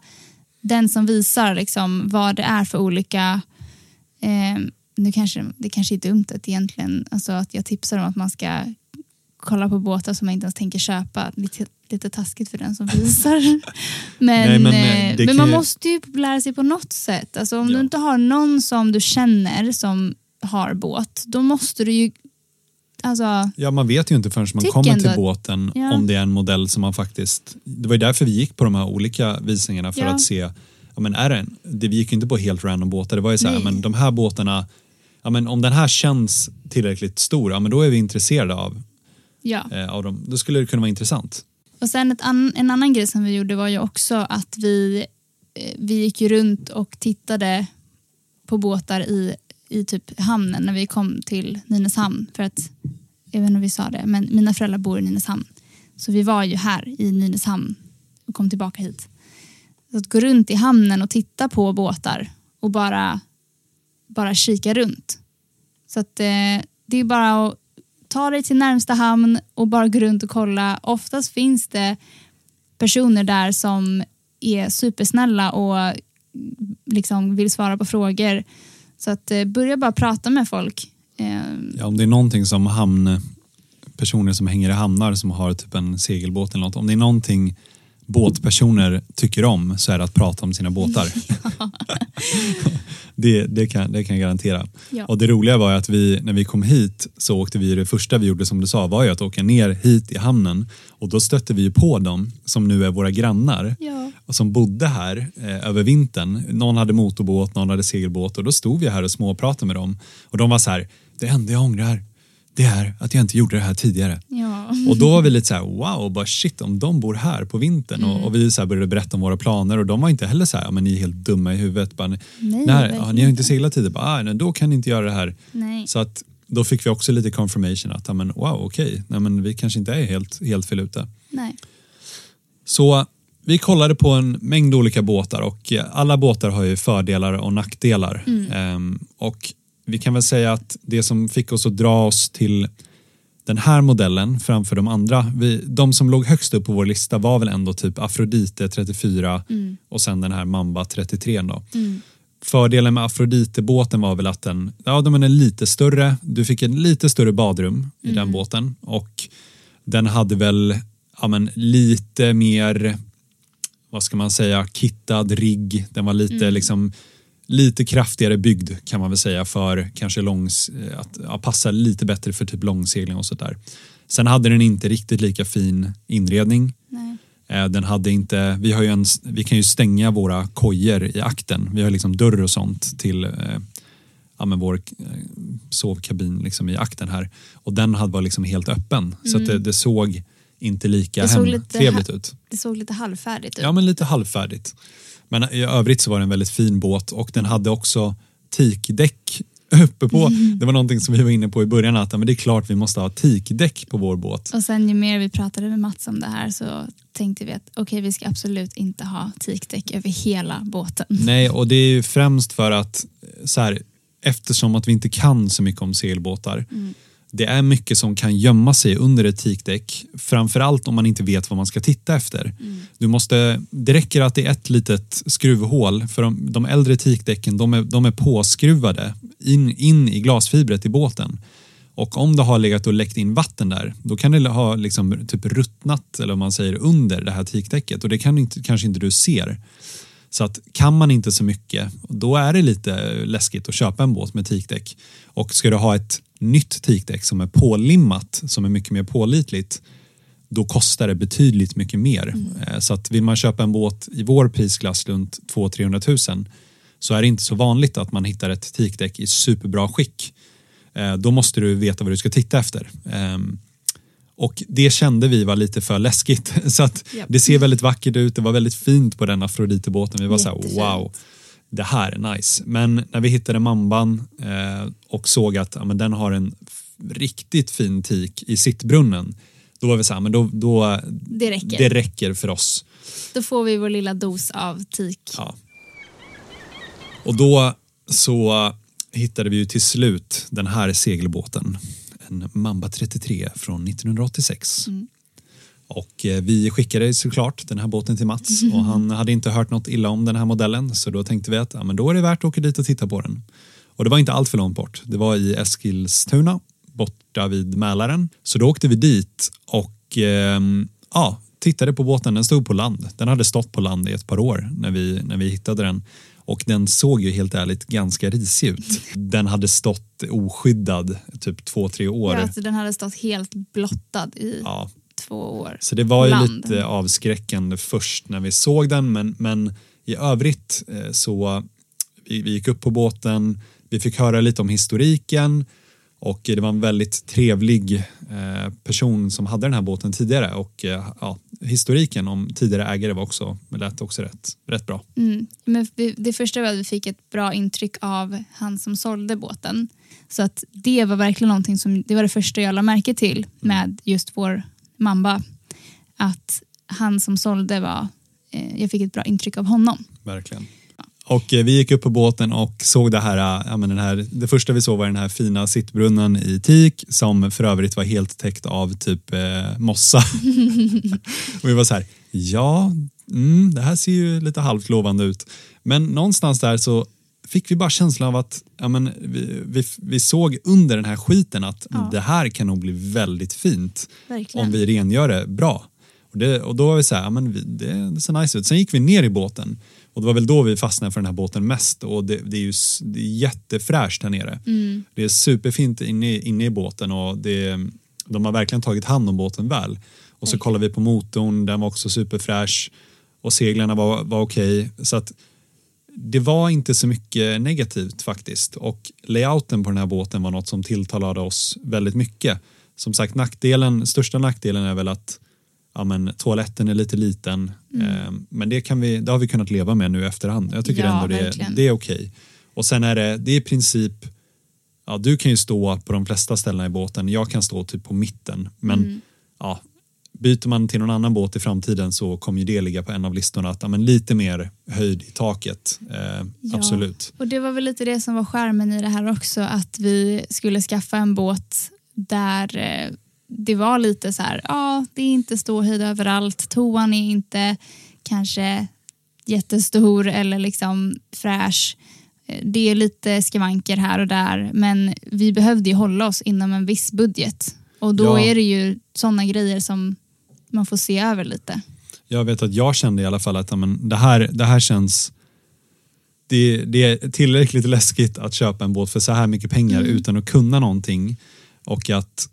[SPEAKER 2] den som visar liksom vad det är för olika eh, nu kanske, det kanske är dumt att egentligen alltså att jag tipsar om att man ska kolla på båtar som man inte ens tänker köpa. Lite, lite taskigt för den som visar. men
[SPEAKER 1] Nej, men,
[SPEAKER 2] men,
[SPEAKER 1] eh, det
[SPEAKER 2] men man
[SPEAKER 1] ju-
[SPEAKER 2] måste ju lära sig på något sätt. Alltså, om
[SPEAKER 1] Ja.
[SPEAKER 2] du inte har någon som du känner som har båt, då måste du ju... Alltså,
[SPEAKER 1] Ja, man vet ju inte förrän man kommer till båten
[SPEAKER 2] Ja.
[SPEAKER 1] om det är en modell som man faktiskt... Det var ju därför vi gick på de här olika visningarna för
[SPEAKER 2] Ja.
[SPEAKER 1] att se, ja men är det en... Det, vi gick ju inte på helt random båtar, det var ju så här,
[SPEAKER 2] Nej.
[SPEAKER 1] men de här båtarna, ja men om den här känns tillräckligt stor, ja men då är vi intresserade av,
[SPEAKER 2] ja.
[SPEAKER 1] eh, av dem. Då skulle det kunna vara intressant.
[SPEAKER 2] Och sen an, en annan grej som vi gjorde var ju också att vi, eh, vi gick runt och tittade på båtar i, i typ hamnen när vi kom till Nynäshamn. För att, jag vet inte om vi sa det, men mina föräldrar bor i Nynäshamn. Så vi var ju här i Nynäshamn och kom tillbaka hit. Så att gå runt i hamnen och titta på båtar och bara, bara kika runt. Så att eh, det är bara att ta dig till närmsta hamn och bara gå runt och kolla. Oftast finns det personer där som är supersnälla och liksom vill svara på frågor. Så att eh, börja bara prata med folk. Eh,
[SPEAKER 1] Ja, om det är någonting som hamn, personer som hänger i hamnar som har typ en segelbåt eller något, om det är någonting båtpersoner tycker om så är det att prata om sina båtar. det, det, kan, det kan jag garantera.
[SPEAKER 2] Ja.
[SPEAKER 1] Och det roliga var att vi, när vi kom hit så åkte vi, det första vi gjorde som du sa var ju att åka ner hit i hamnen och då stötte vi på dem som nu är våra grannar
[SPEAKER 2] Ja.
[SPEAKER 1] och som bodde här eh, över vintern. Någon hade motorbåt, någon hade segelbåt och då stod vi här och småpratade med dem. Och de var så här, det enda jag ångrar det är att jag inte gjorde det här tidigare.
[SPEAKER 2] Ja.
[SPEAKER 1] Och då var vi lite så här, wow, bara shit om de bor här på vintern och, och vi så här började berätta om våra planer och de var inte heller så här, ja, men ni är helt dumma i huvudet. Bara,
[SPEAKER 2] Nej,
[SPEAKER 1] nej, ja, ni har inte seglat tidigare, bara, ah, nej, då kan ni inte göra det här.
[SPEAKER 2] Nej.
[SPEAKER 1] Så att då fick vi också lite confirmation att, men, wow, okej, nej, men vi kanske inte är helt, helt fel ute.
[SPEAKER 2] Nej.
[SPEAKER 1] Så vi kollade på en mängd olika båtar och alla båtar har ju fördelar och nackdelar. Ehm, och vi kan väl säga att det som fick oss att dra oss till den här modellen framför de andra, vi, de som låg högst upp på vår lista var väl ändå typ Afrodite 34 och sen den här Mamba 33 då. Fördelen med Afrodite-båten var väl att den, ja, den är lite större, du fick en lite större badrum i den båten och den hade väl ja, men, lite mer, vad ska man säga, kittad rigg. Den var lite liksom lite kraftigare byggd kan man väl säga för kanske långs, att ja, passa lite bättre för typ långsegling och sådär. Sen hade den inte riktigt lika fin inredning.
[SPEAKER 2] Nej.
[SPEAKER 1] Eh, Den hade inte, vi, har ju en, vi kan ju stänga våra kojer i akten. Vi har liksom dörr och sånt till eh, ja, men vår eh, sovkabin liksom i akten här. Och den hade var liksom helt öppen. Så att det, det såg inte lika
[SPEAKER 2] Det
[SPEAKER 1] hemtrevligt ut.
[SPEAKER 2] Det såg lite halvfärdigt ut.
[SPEAKER 1] Ja, men lite halvfärdigt. Men i övrigt så var det en väldigt fin båt och den hade också teakdäck uppe på. Det var någonting som vi var inne på i början att men det är klart vi måste ha teakdäck på vår båt.
[SPEAKER 2] Och sen ju mer vi pratade med Mats om det här så tänkte vi att okej okay, vi ska absolut inte ha teakdäck över hela båten.
[SPEAKER 1] Nej och det är ju främst för att så här, eftersom att vi inte kan så mycket om segelbåtar mm det är mycket som kan gömma sig under ett tikdäck. Framförallt om man inte vet vad man ska titta efter. Mm. Du måste, det räcker att det är ett litet skruvhål för de, de äldre tikdäcken. de är, de är påskruvade in, in i glasfibret i båten. Och om det har legat och läckt in vatten där då kan det ha liksom typ ruttnat eller om man säger under det här tikdäcket och det kan inte, kanske inte du ser. Så att kan man inte så mycket då är det lite läskigt att köpa en båt med tikdäck. Och ska du ha ett nytt teakdäck som är pålimmat, som är mycket mer pålitligt, då kostar det betydligt mycket mer. Mm. Eh, så att vill man köpa en båt i vår prisklass runt 200-300 000 så är det inte så vanligt att man hittar ett teakdäck i superbra skick. Eh, då måste du veta vad du ska titta efter. Ehm, och det kände vi var lite för läskigt. Så att yep. det ser väldigt vackert ut, det var väldigt fint på den Afrodite-båten. Vi var så här, wow det här är nice. Men när vi hittade mamban eh, och såg att ja, men den har en riktigt fin tik i sittbrunnen, då var vi så här, men då, då
[SPEAKER 2] det, räcker.
[SPEAKER 1] det räcker för oss.
[SPEAKER 2] Då får vi vår lilla dos av tik.
[SPEAKER 1] Ja. Och då så hittade vi ju till slut den här segelbåten. En Mamba 33 från 1986. Mm. Och eh, vi skickade såklart den här båten till Mats och han hade inte hört något illa om den här modellen så då tänkte vi att ja, men då är det värt att åka dit och titta på den. Och det var inte allt för långt bort. Det var i Eskilstuna borta vid Mälaren. Så då åkte vi dit och eh, ja, tittade på båten. Den stod på land. Den hade stått på land i ett par år när vi, när vi hittade den. Och den såg ju helt ärligt ganska risig ut. Den hade stått oskyddad typ två, tre år.
[SPEAKER 2] Ja, alltså den hade stått helt blottad i
[SPEAKER 1] ja,
[SPEAKER 2] två år.
[SPEAKER 1] Så det var ju land. lite avskräckande först när vi såg den men, men i övrigt eh, så vi, vi gick upp på båten, vi fick höra lite om historiken och det var en väldigt trevlig eh, person som hade den här båten tidigare och eh, ja, historiken om tidigare ägare var också, lät också rätt, rätt bra.
[SPEAKER 2] Mm. Men det första var att vi fick ett bra intryck av han som sålde båten. Så att det var verkligen någonting som, det var det första jag lade märke till mm. med just vår Mamba att han som sålde var, eh, jag fick ett bra intryck av honom.
[SPEAKER 1] Verkligen. Och eh, vi gick upp på båten och såg det här, eh, ja, men den här, det första vi såg var den här fina sittbrunnen i teak som för övrigt var helt täckt av typ eh, mossa. och vi var så här, ja, mm, det här ser ju lite halvt lovande ut. Men någonstans där så fick vi bara känslan av att ja, men, vi, vi, vi såg under den här skiten att ja. det här kan nog bli väldigt fint
[SPEAKER 2] Verkligen.
[SPEAKER 1] om vi rengör det bra. Och, det, och då var vi så här, ja, men det, det ser nice ut. Sen gick vi ner i båten och det var väl då vi fastnade för den här båten mest och det, det är ju det är jättefräscht här nere. Mm. Det är superfint inne, inne i båten och det, de har verkligen tagit hand om båten väl. Och så kollade vi på motorn, den var också superfräsch och seglarna var, var okej. Okay. Så att det var inte så mycket negativt faktiskt och layouten på den här båten var något som tilltalade oss väldigt mycket. Som sagt, nackdelen, största nackdelen är väl att ja, men, toaletten är lite liten. Mm. Eh, men det, kan vi, det har vi kunnat leva med nu efterhand. Jag tycker ja, ändå det, det är okej. Okay. Och sen är det, det är i princip, ja, du kan ju stå på de flesta ställena i båten, jag kan stå typ på mitten. Men mm. ja, byter man till någon annan båt i framtiden så kommer ju det ligga på en av listorna att men lite mer höjd i taket. Eh, ja, absolut.
[SPEAKER 2] Och det var väl lite det som var skärmen i det här också att vi skulle skaffa en båt där eh, det var lite så här, ja det är inte ståhöjd överallt, toan är inte kanske jättestor eller liksom fräsch. Eh, det är lite skavanker här och där men vi behövde ju hålla oss inom en viss budget och då ja. är det ju sådana grejer som man får se över lite.
[SPEAKER 1] Jag vet att jag kände i alla fall att men, det, här, det här känns det, det, är tillräckligt läskigt att köpa en båt för så här mycket pengar mm. utan att kunna någonting och att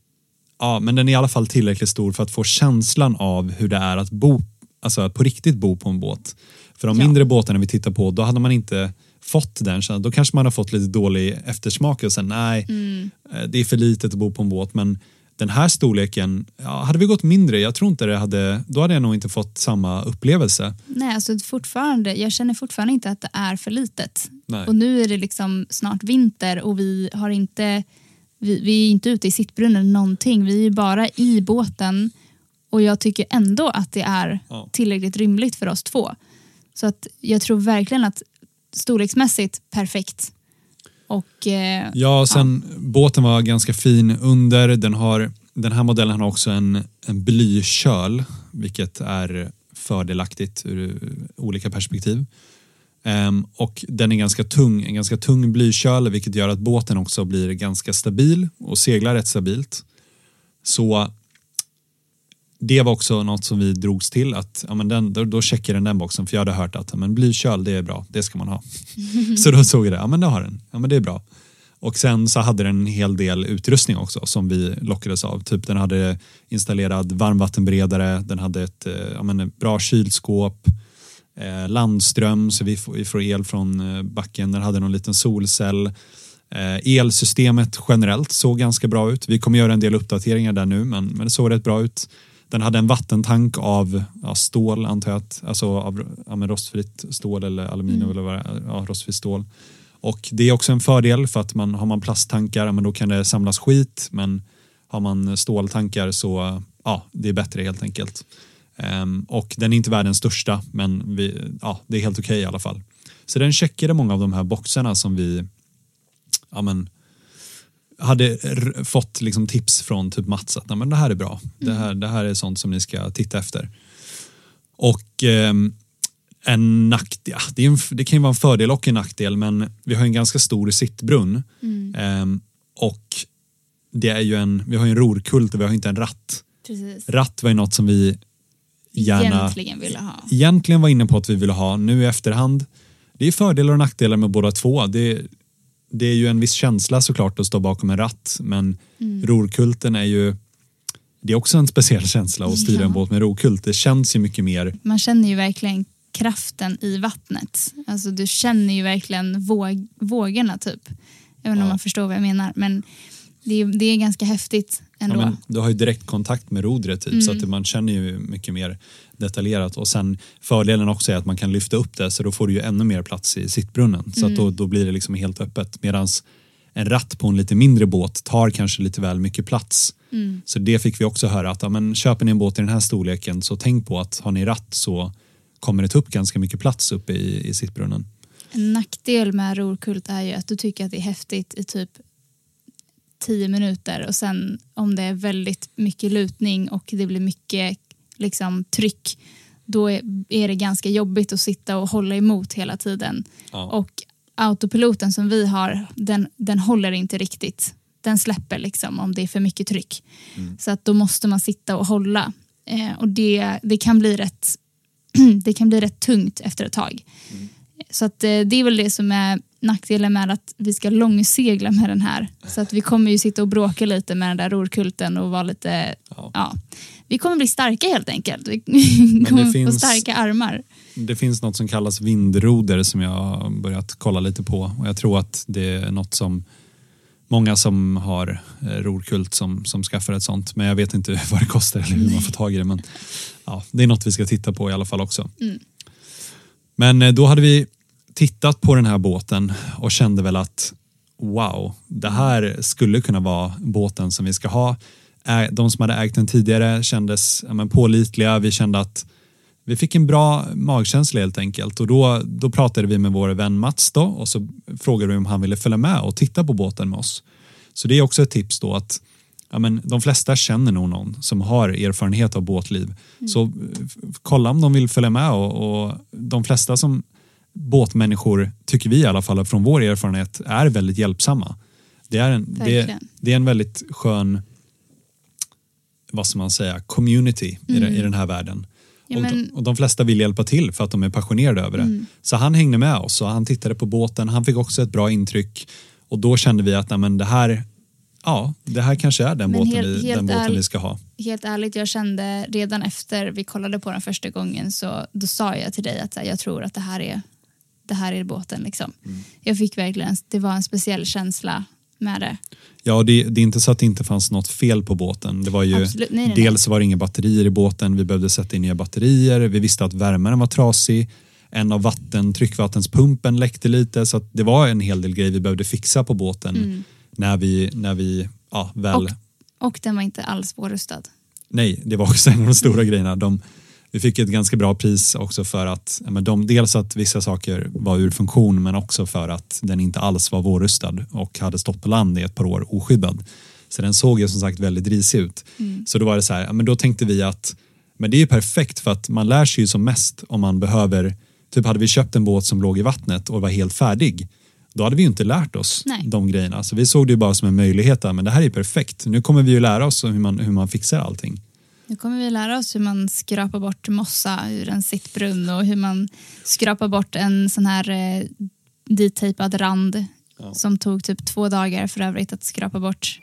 [SPEAKER 1] ja, men den är i alla fall tillräckligt stor för att få känslan av hur det är att bo, alltså att på riktigt bo på en båt. För de ja. mindre båtarna vi tittar på, då hade man inte fått den känslan. Då kanske man har fått lite dålig eftersmak och sen nej, mm. Eh, det är för litet att bo på en båt men den här storleken, ja, hade vi gått mindre, jag tror inte det hade, då hade jag nog inte fått samma upplevelse.
[SPEAKER 2] Nej, alltså fortfarande, jag känner fortfarande inte att det är för litet.
[SPEAKER 1] Nej.
[SPEAKER 2] Och nu är det liksom snart vinter och vi har inte vi, vi är inte ute i sittbrunnen någonting. Vi är bara i båten och jag tycker ändå att det är tillräckligt rymligt för oss två. Så att jag tror verkligen att storleksmässigt perfekt. Och eh,
[SPEAKER 1] Ja, sen båten var ganska fin under. Den, har, den här modellen har också en, en blyköl, vilket är fördelaktigt ur olika perspektiv. Ehm, och den är ganska tung, en ganska tung blyköl, vilket gör att båten också blir ganska stabil och seglar rätt stabilt. Så det var också något som vi drogs till att ja, men den, då, då checkar den den boxen för jag hade hört att ja, men blyköl det är bra, det ska man ha. så då såg jag det, ja men det har den, ja men det är bra. Och sen så hade den en hel del utrustning också som vi lockades av. Typ den hade installerad varmvattenberedare, den hade ett, eh, ja, men bra kylskåp, eh, landström så vi får, vi får el från eh, backen, den hade någon liten solcell. Eh, elsystemet generellt såg ganska bra ut. Vi kommer göra en del uppdateringar där nu men, men det såg rätt bra ut. Den hade en vattentank av ja, stål antar jag, alltså av ja, rostfritt stål eller aluminium eller vad ja, rostfritt stål. Och det är också en fördel för att man, har man plasttankar ja, men då kan det samlas skit men har man ståltankar så ja, det är bättre helt enkelt. Ehm, och den är inte världens största men vi, ja, det är helt okej i alla fall. Så den checkade många av de här boxarna som vi ja, men, hade fått liksom tips från typ Mats att "Nej, men det här är bra. Det, här, det här är sånt som ni ska titta efter. Och ehm, en nackdel, ja, det, en, det kan ju vara en fördel och en nackdel men vi har en ganska stor sittbrunn Ehm, och det är ju en, vi har ju en rorkult och vi har inte en ratt.
[SPEAKER 2] precis.
[SPEAKER 1] Ratt var ju något som vi gärna
[SPEAKER 2] egentligen ville ha.
[SPEAKER 1] egentligen var inne på att vi ville ha nu i efterhand. Det är fördelar och nackdelar med båda två. Det, det är ju en viss känsla såklart att stå bakom en ratt men rorkulten är ju det är också en speciell känsla att styra en
[SPEAKER 2] Ja.
[SPEAKER 1] båt med rorkult. Det känns ju mycket mer
[SPEAKER 2] Man känner ju verkligen kraften i vattnet. Alltså du känner ju verkligen våg, vågorna typ. Även om
[SPEAKER 1] Ja.
[SPEAKER 2] man förstår vad jag menar. Men det är, det är ganska häftigt
[SPEAKER 1] Ja,
[SPEAKER 2] ändå.
[SPEAKER 1] men du har ju direkt kontakt med rodret typ, så
[SPEAKER 2] Mm.
[SPEAKER 1] att man känner ju mycket mer detaljerat och sen fördelen också är att man kan lyfta upp det så då får du ju ännu mer plats i sittbrunnen så att då, då blir det liksom helt öppet medan en ratt på en lite mindre båt tar kanske lite väl mycket plats.
[SPEAKER 2] Mm.
[SPEAKER 1] Så det fick vi också höra att ja, men köper ni en båt i den här storleken så tänk på att har ni ratt så kommer det ta upp ganska mycket plats uppe i, i sittbrunnen.
[SPEAKER 2] En nackdel med rorkult är ju att du tycker att det är häftigt i typ tio minuter och sen om det är väldigt mycket lutning och det blir mycket liksom, tryck då är, det ganska jobbigt att sitta och hålla emot hela tiden.
[SPEAKER 1] Ja.
[SPEAKER 2] Och autopiloten som vi har, den, den håller inte riktigt. Den släpper liksom om det är för mycket tryck. Så att då måste man sitta och hålla. Eh, och det, det, kan bli rätt, det kan bli rätt tungt efter ett tag. Så att, eh, det är väl det som är nackdelen med att vi ska långsegla med den här. Så att vi kommer ju sitta och bråka lite med den där rorkulten och vara lite,
[SPEAKER 1] Ja.
[SPEAKER 2] ja. Vi kommer bli starka helt enkelt. Vi
[SPEAKER 1] det
[SPEAKER 2] kommer få
[SPEAKER 1] finns-
[SPEAKER 2] starka armar.
[SPEAKER 1] Det finns något som kallas vindroder som jag har börjat kolla lite på och jag tror att det är något som många som har eh, rorkult som, som skaffar ett sånt men jag vet inte vad det kostar eller hur man får tag i det men ja, det är något vi ska titta på i alla fall också.
[SPEAKER 2] Mm.
[SPEAKER 1] Men eh, då hade vi tittat på den här båten och kände väl att wow, det här skulle kunna vara båten som vi ska ha. De som hade ägt den tidigare kändes ja, men pålitliga. Vi kände att vi fick en bra magkänsla helt enkelt och då, då pratade vi med vår vän Mats då och så frågade vi om han ville följa med och titta på båten med oss. Så det är också ett tips då att ja, men de flesta känner nog någon som har erfarenhet av båtliv. Så eh, kolla om de vill följa med och, och de flesta som båtmänniskor, tycker vi i alla fall från vår erfarenhet, är väldigt hjälpsamma. Det är en, det, det är en väldigt skön vad ska man säga, community i, den, i den här världen.
[SPEAKER 2] Ja,
[SPEAKER 1] och,
[SPEAKER 2] men-
[SPEAKER 1] de, och de flesta vill hjälpa till för att de är passionerade över det. Så han hängde med oss och han tittade på båten, han fick också ett bra intryck och då kände vi att nej, det här Ja, det här kanske är den
[SPEAKER 2] Men
[SPEAKER 1] båten,
[SPEAKER 2] helt-
[SPEAKER 1] vi, den båten
[SPEAKER 2] ärligt-
[SPEAKER 1] vi ska ha.
[SPEAKER 2] helt ärligt, jag kände redan efter vi kollade på den första gången så då sa jag till dig att här, jag tror att det här är, det här är båten. Liksom. Jag fick verkligen, det var en speciell känsla med det.
[SPEAKER 1] Ja, det, det är inte så att det inte fanns något fel på båten. Det var ju.
[SPEAKER 2] Nej, nej, nej.
[SPEAKER 1] dels var det inga batterier i båten, vi behövde sätta in nya batterier, vi visste att värmaren var trasig, en av vatten, tryckvattenspumpen läckte lite, så det var en hel del grejer vi behövde fixa på båten
[SPEAKER 2] Mm.
[SPEAKER 1] när vi, när vi ja, väl...
[SPEAKER 2] Och- Och den var inte alls svårrustad.
[SPEAKER 1] Nej, det var också en av de stora grejerna. De, vi fick ett ganska bra pris också för att, men de, dels att vissa saker var ur funktion men också för att den inte alls var vårrustad och hade stått på land i ett par år oskyddad. Så den såg ju som sagt väldigt risig ut. Så då var det så här, men då tänkte vi att men det är ju perfekt för att man lär sig ju som mest om man behöver, typ hade vi köpt en båt som låg i vattnet och var helt färdig då hade vi ju inte lärt oss
[SPEAKER 2] Nej.
[SPEAKER 1] de grejerna. Så vi såg det ju bara som en möjlighet, där, men det här är perfekt. Nu kommer vi ju lära oss hur man, hur man fixar allting.
[SPEAKER 2] Nu kommer vi lära oss hur man skrapar bort mossa ur en sittbrunn och hur man skrapar bort en sån här eh, dittejpad rand
[SPEAKER 1] Ja.
[SPEAKER 2] som tog typ två dagar för övrigt att skrapa bort.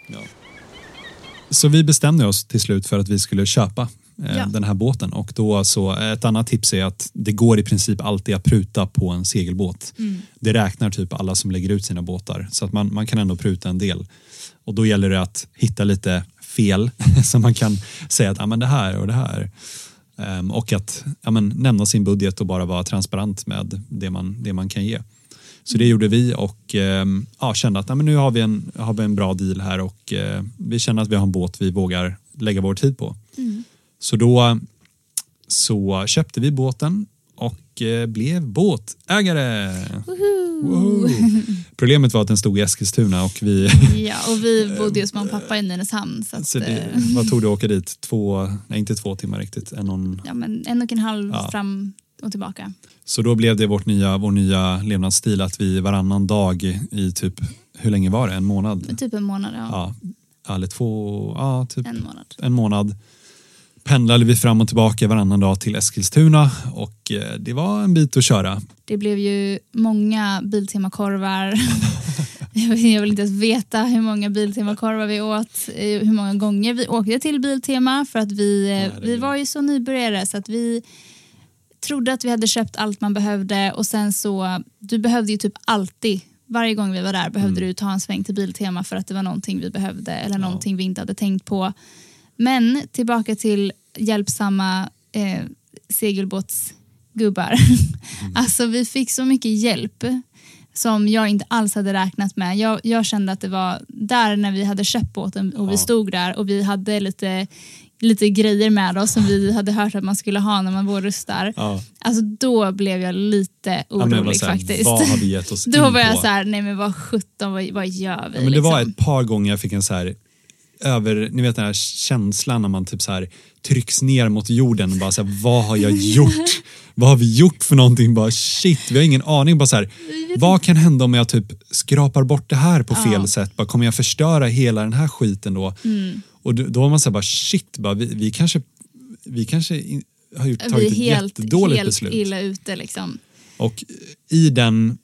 [SPEAKER 1] Så vi bestämde oss till slut för att vi skulle köpa eh,
[SPEAKER 2] Ja.
[SPEAKER 1] den här båten och då så ett annat tips är att det går i princip alltid att pruta på en segelbåt. Det räknar typ alla som lägger ut sina båtar så att man, man kan ändå pruta en del. Och då gäller det att hitta lite fel så man kan säga att ah, men det här och det här. Ehm, och att ja, men, nämna sin budget och bara vara transparent med det man, det man kan ge. Så det gjorde vi och ehm, ja, kände att ja, men nu har vi, en, har vi en bra deal här och eh, vi känner att vi har en båt vi vågar lägga vår tid på. Så då så köpte vi båten och eh, blev båtägare. Woho! Problemet var att den stod i Eskilstuna och vi,
[SPEAKER 2] Ja, och vi bodde hos mamma och pappa i Nynäshamn. Så att,
[SPEAKER 1] så det,
[SPEAKER 2] eh,
[SPEAKER 1] vad tog det att åka dit? Två, nej inte två timmar riktigt. En och en,
[SPEAKER 2] ja, men en och en halv
[SPEAKER 1] Ja.
[SPEAKER 2] fram och tillbaka.
[SPEAKER 1] Så då blev det vårt nya, vår nya levnadsstil att vi varannan dag i typ, hur länge var det? En månad?
[SPEAKER 2] Typ en månad. Ja.
[SPEAKER 1] Ja, eller två, ja typ
[SPEAKER 2] En månad.
[SPEAKER 1] en månad pendlade vi fram och tillbaka varannan dag till Eskilstuna och eh, det var en bit att köra.
[SPEAKER 2] Det blev ju många Biltema-korvar. jag vill inte ens veta hur många Biltema-korvar vi åt, eh, hur många gånger vi åkte till Biltema för att vi, eh, vi var ju så nybörjare så att vi trodde att vi hade köpt allt man behövde och sen så, du behövde ju typ alltid varje gång vi var där behövde du ta en sväng till Biltema för att det var någonting vi behövde eller någonting vi inte hade tänkt på. Men tillbaka till hjälpsamma eh, segelbåtsgubbar. Alltså vi fick så mycket hjälp som jag inte alls hade räknat med. Jag, jag kände att det var där när vi hade köpt båten och vi
[SPEAKER 1] Ja.
[SPEAKER 2] stod där och vi hade lite, lite grejer med oss som vi hade hört att man skulle ha när man vårrustar.
[SPEAKER 1] Ja.
[SPEAKER 2] Alltså då blev jag lite
[SPEAKER 1] Ja, var
[SPEAKER 2] orolig
[SPEAKER 1] här,
[SPEAKER 2] faktiskt.
[SPEAKER 1] Vad har vi gett oss
[SPEAKER 2] Då var jag så här, nej men vad sjutton, vad, vad gör vi?
[SPEAKER 1] Ja, men det var
[SPEAKER 2] liksom?
[SPEAKER 1] ett par gånger jag fick en så här över, ni vet den här känslan när man typ så här trycks ner mot jorden och bara så här, vad har jag gjort? vad har vi gjort för någonting? Bara shit, vi har ingen aning. Bara så här, vad kan hända om jag typ skrapar bort det här på fel
[SPEAKER 2] Ja.
[SPEAKER 1] sätt? Bara, kommer jag förstöra hela den här skiten då?
[SPEAKER 2] Mm.
[SPEAKER 1] Och då, var man så här, bara shit, bara, vi, vi kanske, vi kanske in, har gjort,
[SPEAKER 2] vi
[SPEAKER 1] tagit ett
[SPEAKER 2] helt,
[SPEAKER 1] jättedåligt
[SPEAKER 2] helt
[SPEAKER 1] beslut.
[SPEAKER 2] illa ute liksom.
[SPEAKER 1] Och i den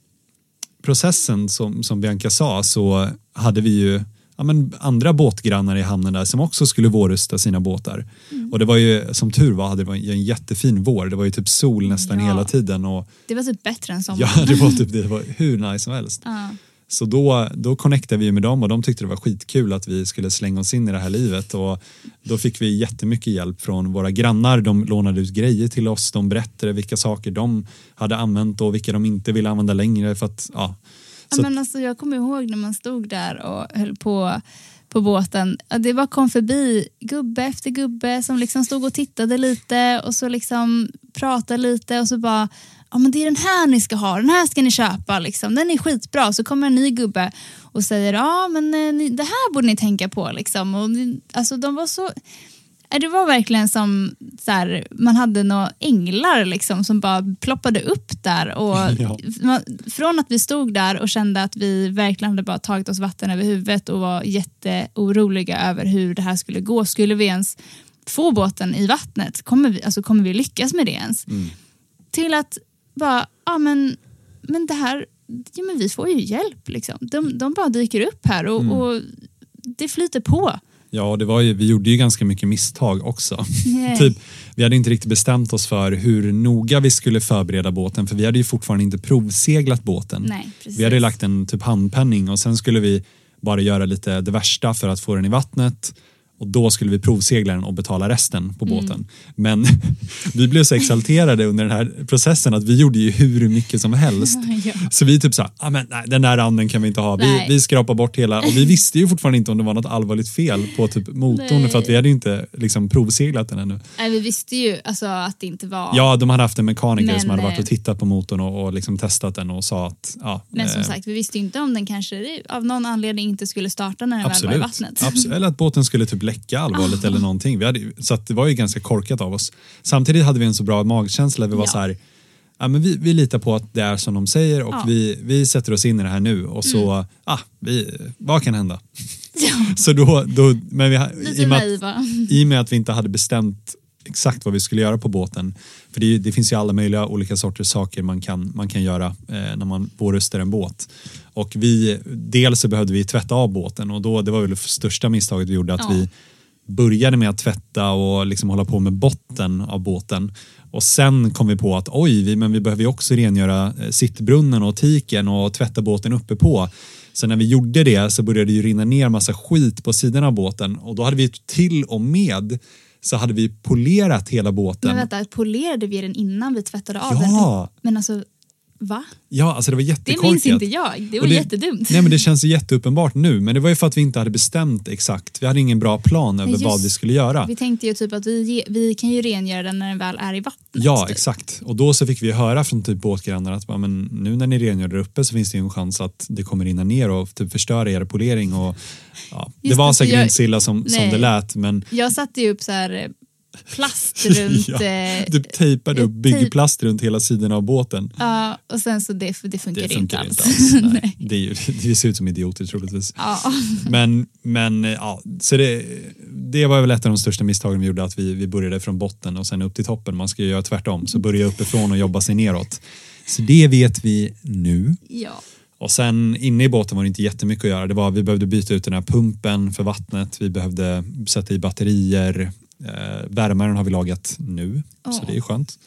[SPEAKER 1] processen som, som Bianca sa så hade vi ju ja, men andra båtgrannar i hamnen där som också skulle vårrusta sina båtar.
[SPEAKER 2] Mm.
[SPEAKER 1] Och det var ju som tur var hade det varit en jättefin vår. Det var ju typ sol nästan
[SPEAKER 2] Ja.
[SPEAKER 1] hela tiden och
[SPEAKER 2] Det var typ bättre än sommaren.
[SPEAKER 1] ja, det var typ det var hur nice som helst.
[SPEAKER 2] Ja.
[SPEAKER 1] Så då, då connectade vi med dem och de tyckte det var skitkul att vi skulle slänga oss in i det här livet och då fick vi jättemycket hjälp från våra grannar. De lånade ut grejer till oss, de berättade vilka saker de hade använt och vilka de inte ville använda längre för att ja.
[SPEAKER 2] Ja,
[SPEAKER 1] Så,
[SPEAKER 2] men alltså, jag kommer ihåg när man stod där och höll på på båten. Det bara kom förbi gubbe efter gubbe som liksom stod och tittade lite och så liksom pratade lite och så bara Ja men det är den här ni ska ha, den här ska ni köpa liksom. Den är skitbra. Så kommer en ny gubbe och säger ja men eh, det här borde ni tänka på liksom. Och, alltså de var så Det var verkligen som så här, man hade några änglar liksom, som bara ploppade upp där. Och
[SPEAKER 1] Ja.
[SPEAKER 2] från att vi stod där och kände att vi verkligen hade bara tagit oss vatten över huvudet och var jätteoroliga över hur det här skulle gå. Skulle vi ens få båten i vattnet? Kommer vi, alltså, kommer vi lyckas med det ens?
[SPEAKER 1] Mm.
[SPEAKER 2] Till att bara, ja men, men det här, ja, men vi får ju hjälp. Liksom. De, de bara dyker upp här och,
[SPEAKER 1] Mm.
[SPEAKER 2] och det flyter på.
[SPEAKER 1] Ja, det var ju, vi gjorde ju ganska mycket misstag också.
[SPEAKER 2] Nej.
[SPEAKER 1] typ, vi hade inte riktigt bestämt oss för hur noga vi skulle förbereda båten för vi hade ju fortfarande inte provseglat båten.
[SPEAKER 2] Nej.
[SPEAKER 1] Vi hade lagt en typ handpenning och sen skulle vi bara göra lite det värsta för att få den i vattnet och då skulle vi provsegla den och betala resten på båten. Men vi blev så exalterade under den här processen att vi gjorde ju hur mycket som helst.
[SPEAKER 2] Ja.
[SPEAKER 1] Så vi typ sa, ah, men nej, den där randen kan vi inte ha. Vi,
[SPEAKER 2] Nej.
[SPEAKER 1] vi skrapar bort hela, och vi visste ju fortfarande inte om det var något allvarligt fel på typ motorn
[SPEAKER 2] Nej.
[SPEAKER 1] för att vi hade ju inte liksom provseglat den ännu.
[SPEAKER 2] Nej, vi visste ju alltså, att det inte var...
[SPEAKER 1] Ja, de hade haft en mekaniker
[SPEAKER 2] Men,
[SPEAKER 1] som hade varit
[SPEAKER 2] eh,
[SPEAKER 1] och tittat på motorn och, och liksom testat den och sa att ja,
[SPEAKER 2] Men som
[SPEAKER 1] eh,
[SPEAKER 2] sagt, vi visste ju inte om den kanske av någon anledning inte skulle starta när den väl var i
[SPEAKER 1] Absolut.
[SPEAKER 2] vattnet.
[SPEAKER 1] Absolut. Eller att båten skulle typ läcka allvarligt eller någonting. Vi hade, så det var ju ganska korkat av oss. Samtidigt hade vi en så bra magkänsla. Vi var
[SPEAKER 2] Ja.
[SPEAKER 1] så här, ja, men vi, vi litar på att det är som de säger och
[SPEAKER 2] Ja.
[SPEAKER 1] vi, vi sätter oss in i det här nu och så, ah, vi, vad kan hända?
[SPEAKER 2] Ja,
[SPEAKER 1] Så då, då men vi,
[SPEAKER 2] lite
[SPEAKER 1] i, med
[SPEAKER 2] naiva.
[SPEAKER 1] I och med att vi inte hade bestämt exakt vad vi skulle göra på båten. För det, det finns ju alla möjliga olika sorters saker man kan, man kan göra eh, när man vårrustar en båt. Och vi, dels så behövde vi tvätta av båten och då, det var väl det största misstaget vi gjorde att
[SPEAKER 2] Ja.
[SPEAKER 1] vi började med att tvätta och liksom hålla på med botten av båten. Och sen kom vi på att oj, vi, men vi behöver ju också rengöra eh, sittbrunnen och tiken och tvätta båten uppe på. Så när vi gjorde det så började det ju rinna ner massa skit på sidan av båten och då hade vi till och med så hade vi polerat hela båten.
[SPEAKER 2] Men vänta, polerade vi den innan vi tvättade av
[SPEAKER 1] Ja.
[SPEAKER 2] den? Men alltså, va?
[SPEAKER 1] Ja, alltså det var
[SPEAKER 2] Det
[SPEAKER 1] jättekorkat.
[SPEAKER 2] minns inte jag. Det var
[SPEAKER 1] Och
[SPEAKER 2] jättedumt.
[SPEAKER 1] Nej men det känns jätteuppenbart nu men det var ju för att vi inte hade bestämt exakt. Vi hade ingen bra plan över
[SPEAKER 2] just-
[SPEAKER 1] vad vi skulle göra.
[SPEAKER 2] Vi tänkte ju typ att vi, vi kan ju rengöra den när den väl är i vattnet.
[SPEAKER 1] Ja,
[SPEAKER 2] typ.
[SPEAKER 1] exakt. Och då så fick vi höra från typ båtgrannar att men nu när ni rengör där uppe så finns det ju en chans att det kommer rinna ner och typ förstöra er polering. Och, ja, det
[SPEAKER 2] Just
[SPEAKER 1] var
[SPEAKER 2] det,
[SPEAKER 1] säkert
[SPEAKER 2] jag-
[SPEAKER 1] inte så illa som, som det lät men
[SPEAKER 2] Jag satte ju upp så här eh, plast runt...
[SPEAKER 1] Ja,
[SPEAKER 2] eh,
[SPEAKER 1] du tejpade upp
[SPEAKER 2] tejp-
[SPEAKER 1] byggplast runt hela sidan av båten.
[SPEAKER 2] Ja, och sen så det, det funkar
[SPEAKER 1] Det
[SPEAKER 2] inte
[SPEAKER 1] funkar
[SPEAKER 2] alls.
[SPEAKER 1] inte alls. Nej. Det, ju, det ser ut som idioter troligtvis.
[SPEAKER 2] Ja.
[SPEAKER 1] Men, men ja, så det, det var väl ett av de största misstagen vi gjorde att vi, vi började från botten och sen upp till toppen. Man ska ju göra tvärtom, så börja uppifrån och jobba sig neråt. Så det vet vi nu.
[SPEAKER 2] ja.
[SPEAKER 1] Och sen inne i båten var det inte jättemycket att göra. Det var vi behövde byta ut den här pumpen för vattnet. Vi behövde sätta i batterier. Eh, värmaren har vi lagat nu, så
[SPEAKER 2] Ja.
[SPEAKER 1] det är skönt.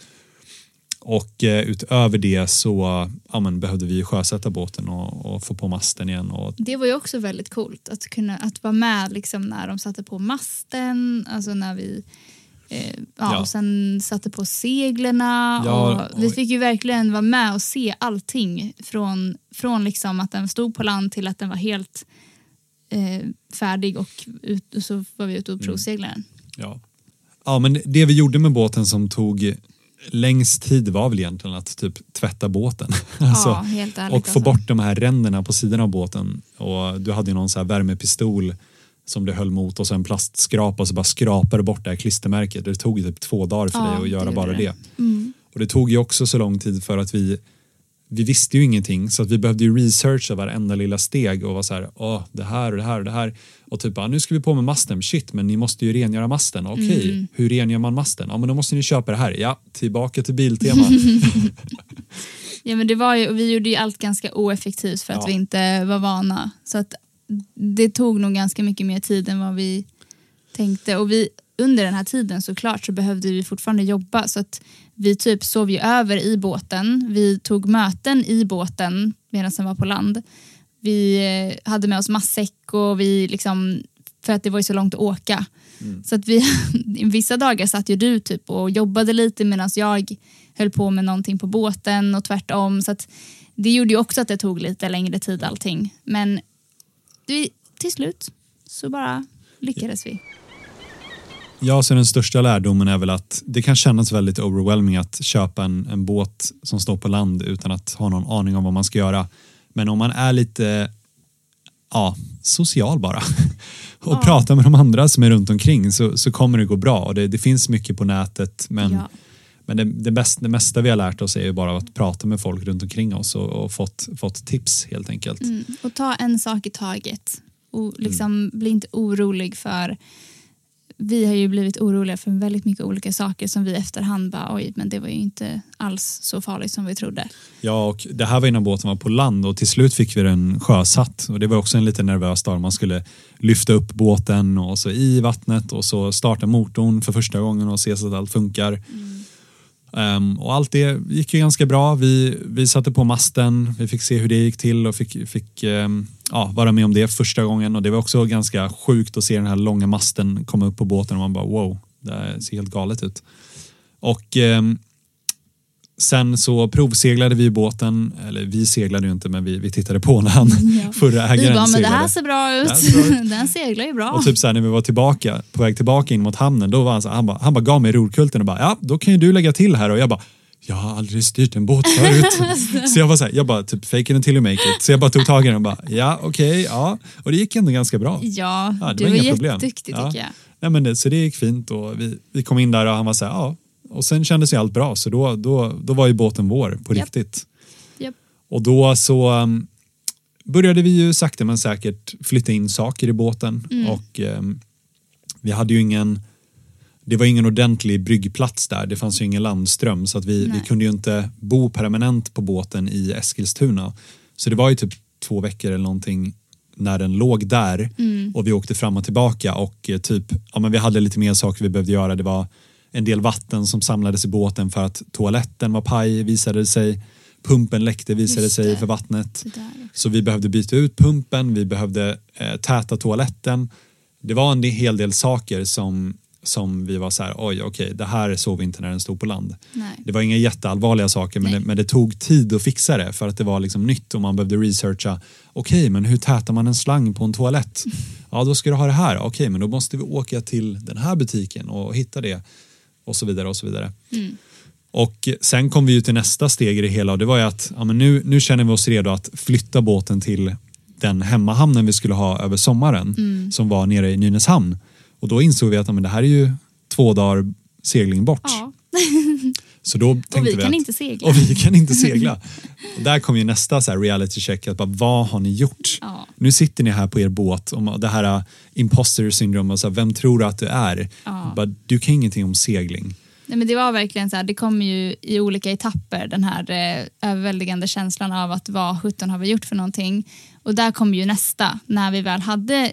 [SPEAKER 1] Och eh, utöver det så ja, men, behövde vi sjösätta båten och, och få på masten igen. Och,
[SPEAKER 2] Det var ju också väldigt coolt att kunna att vara med liksom när de satte på masten, alltså när vi eh, ja,
[SPEAKER 1] Ja.
[SPEAKER 2] Och sen satte på seglerna.
[SPEAKER 1] Ja,
[SPEAKER 2] och vi fick ju verkligen vara med och se allting från, från liksom att den stod på land till att den var helt eh, färdig och, ut, och så var vi ute och
[SPEAKER 1] Mm.
[SPEAKER 2] provseglade den.
[SPEAKER 1] Ja. ja, men det vi gjorde med båten som tog längst tid var väl egentligen att typ tvätta båten. Alltså,
[SPEAKER 2] ja, helt ärligt.
[SPEAKER 1] och få
[SPEAKER 2] alltså.
[SPEAKER 1] bort de här ränderna på sidan av båten. Och du hade ju någon så här värmepistol som du höll mot och så en plastskrapa och så bara skrapade du bort det här klistermärket. Det tog typ två dagar för
[SPEAKER 2] Ja,
[SPEAKER 1] dig att
[SPEAKER 2] det
[SPEAKER 1] göra
[SPEAKER 2] gjorde
[SPEAKER 1] bara
[SPEAKER 2] det.
[SPEAKER 1] det.
[SPEAKER 2] Mm.
[SPEAKER 1] Och det tog ju också så lång tid för att vi vi visste ju ingenting så att vi behövde ju researcha varenda lilla steg och vara så här, åh, det här och det här och det här. Och typ, ah, nu ska vi på med masten, shit, men ni måste ju rengöra masten. Okej,
[SPEAKER 2] Mm.
[SPEAKER 1] hur rengör man masten? Ja, men då måste ni köpa det här. Ja, tillbaka till Biltema.
[SPEAKER 2] Ja, men det var ju, och vi gjorde ju allt ganska oeffektivt för att
[SPEAKER 1] Ja.
[SPEAKER 2] vi inte var vana. Så att det tog nog ganska mycket mer tid än vad vi tänkte. Och vi, under den här tiden såklart så behövde vi fortfarande jobba. Så att vi typ sov ju över i båten. Vi tog möten i båten medan den var på land. Vi eh, hade med oss matsäck och vi liksom, för att det var ju så långt att åka. Så att vi, vissa dagar satt ju du typ och jobbade lite medan jag höll på med någonting på båten och tvärtom. Så att det gjorde ju också att det tog lite längre tid allting. Men till slut så bara lyckades vi.
[SPEAKER 1] Ja, så den största lärdomen är väl att det kan kännas väldigt overwhelming att köpa en, en båt som står på land utan att ha någon aning om vad man ska göra. Men om man är lite ja, social bara och
[SPEAKER 2] Ja.
[SPEAKER 1] pratar med de andra som är runt omkring så, så kommer det gå bra. Och det, det finns mycket på nätet men,
[SPEAKER 2] Ja.
[SPEAKER 1] men det, det, bäst, det mesta vi har lärt oss är ju bara att prata med folk runt omkring oss och, och fått, fått tips helt enkelt.
[SPEAKER 2] Mm. Och ta en sak i taget. Och liksom Bli inte orolig för... Vi har ju blivit oroliga för väldigt mycket olika saker som vi efterhand bara oj, men det var ju inte alls så farligt som vi trodde.
[SPEAKER 1] Ja, och det här var innan båten var på land och till slut fick vi den sjösatt och det var också en lite nervös dag. Man skulle lyfta upp båten och så i vattnet och så starta motorn för första gången och se så att allt funkar. Um, och allt det gick ju ganska bra. Vi, vi satte på masten, vi fick se hur det gick till och fick, fick um, ja, vara med om det första gången och det var också ganska sjukt att se den här långa masten komma upp på båten och man bara wow, det här ser helt galet ut. Och um, Sen så provseglade vi båten, eller vi seglade ju inte men vi, vi tittade på när han,
[SPEAKER 2] Ja.
[SPEAKER 1] förra ägaren
[SPEAKER 2] Vi bara, men det här ser bra ut. Den seglar ju bra.
[SPEAKER 1] Och typ så här, när vi var tillbaka, på väg tillbaka in mot hamnen, då var han så han bara, han bara gav mig rorkulten och bara, ja då kan ju du lägga till här och jag bara, jag har aldrig styrt en båt förut. så jag var så här, jag bara typ fake it until you make it. Så jag bara tog tag i den och bara, ja okej, ja. Och det gick ändå ganska bra.
[SPEAKER 2] Ja,
[SPEAKER 1] Ja, det
[SPEAKER 2] du
[SPEAKER 1] var
[SPEAKER 2] var,
[SPEAKER 1] problem.
[SPEAKER 2] jätteduktig
[SPEAKER 1] Ja.
[SPEAKER 2] tycker jag.
[SPEAKER 1] Nej, men det, så det gick fint och vi, vi kom in där och han var så här, ja. Och sen kändes ju allt bra så då, då, då var ju båten vår på
[SPEAKER 2] Japp.
[SPEAKER 1] riktigt.
[SPEAKER 2] Japp.
[SPEAKER 1] Och då så um, började vi ju sakta men säkert flytta in saker i båten
[SPEAKER 2] Mm.
[SPEAKER 1] och um, vi hade ju ingen det var ingen ordentlig bryggplats där, det fanns ju ingen landström så att vi, vi kunde ju inte bo permanent på båten i Eskilstuna. Så det var ju typ två veckor eller någonting när den låg där
[SPEAKER 2] Mm.
[SPEAKER 1] och vi åkte fram och tillbaka och eh, typ, ja men vi hade lite mer saker vi behövde göra. Det var en del vatten som samlades i båten för att toaletten var paj visade det sig. Pumpen läckte visade
[SPEAKER 2] Just
[SPEAKER 1] sig
[SPEAKER 2] det.
[SPEAKER 1] för vattnet.
[SPEAKER 2] Det.
[SPEAKER 1] Så vi behövde byta ut pumpen, vi behövde eh, täta toaletten. Det var en hel del saker som, som vi var så här, oj okej, det här såg vi inte när den stod på land.
[SPEAKER 2] Nej.
[SPEAKER 1] Det var inga jätteallvarliga saker men det, men det tog tid att fixa det för att det var liksom nytt och man behövde researcha. Okej, men hur tätar man en slang på en toalett? Ja, då ska du ha det här. Okej, men då måste vi åka till den här butiken och hitta det och så vidare och så vidare.
[SPEAKER 2] Mm.
[SPEAKER 1] Och sen kom vi ju till nästa steg i det hela och det var ju att ja, men nu, nu känner vi oss redo att flytta båten till den hemmahamnen vi skulle ha över sommaren
[SPEAKER 2] Mm.
[SPEAKER 1] som var nere i Nynäshamn. Och då insåg vi att ja, men det här är ju två dagar segling bort.
[SPEAKER 2] Ja.
[SPEAKER 1] Så då tänkte
[SPEAKER 2] Och vi
[SPEAKER 1] vi
[SPEAKER 2] kan
[SPEAKER 1] att,
[SPEAKER 2] inte segla.
[SPEAKER 1] och vi kan inte segla. och där kom ju nästa så reality check, att bara, vad har ni gjort?
[SPEAKER 2] Ja.
[SPEAKER 1] Nu sitter ni här på er båt och det här uh, imposter syndrome, och så här, vem tror du att du är?
[SPEAKER 2] Ja.
[SPEAKER 1] Bara, du kan ingenting om segling.
[SPEAKER 2] Nej, men det var verkligen så här, det kom ju i olika etapper den här eh, överväldigande känslan av att vad 17 har vi gjort för någonting. Och där kom ju nästa, när vi väl hade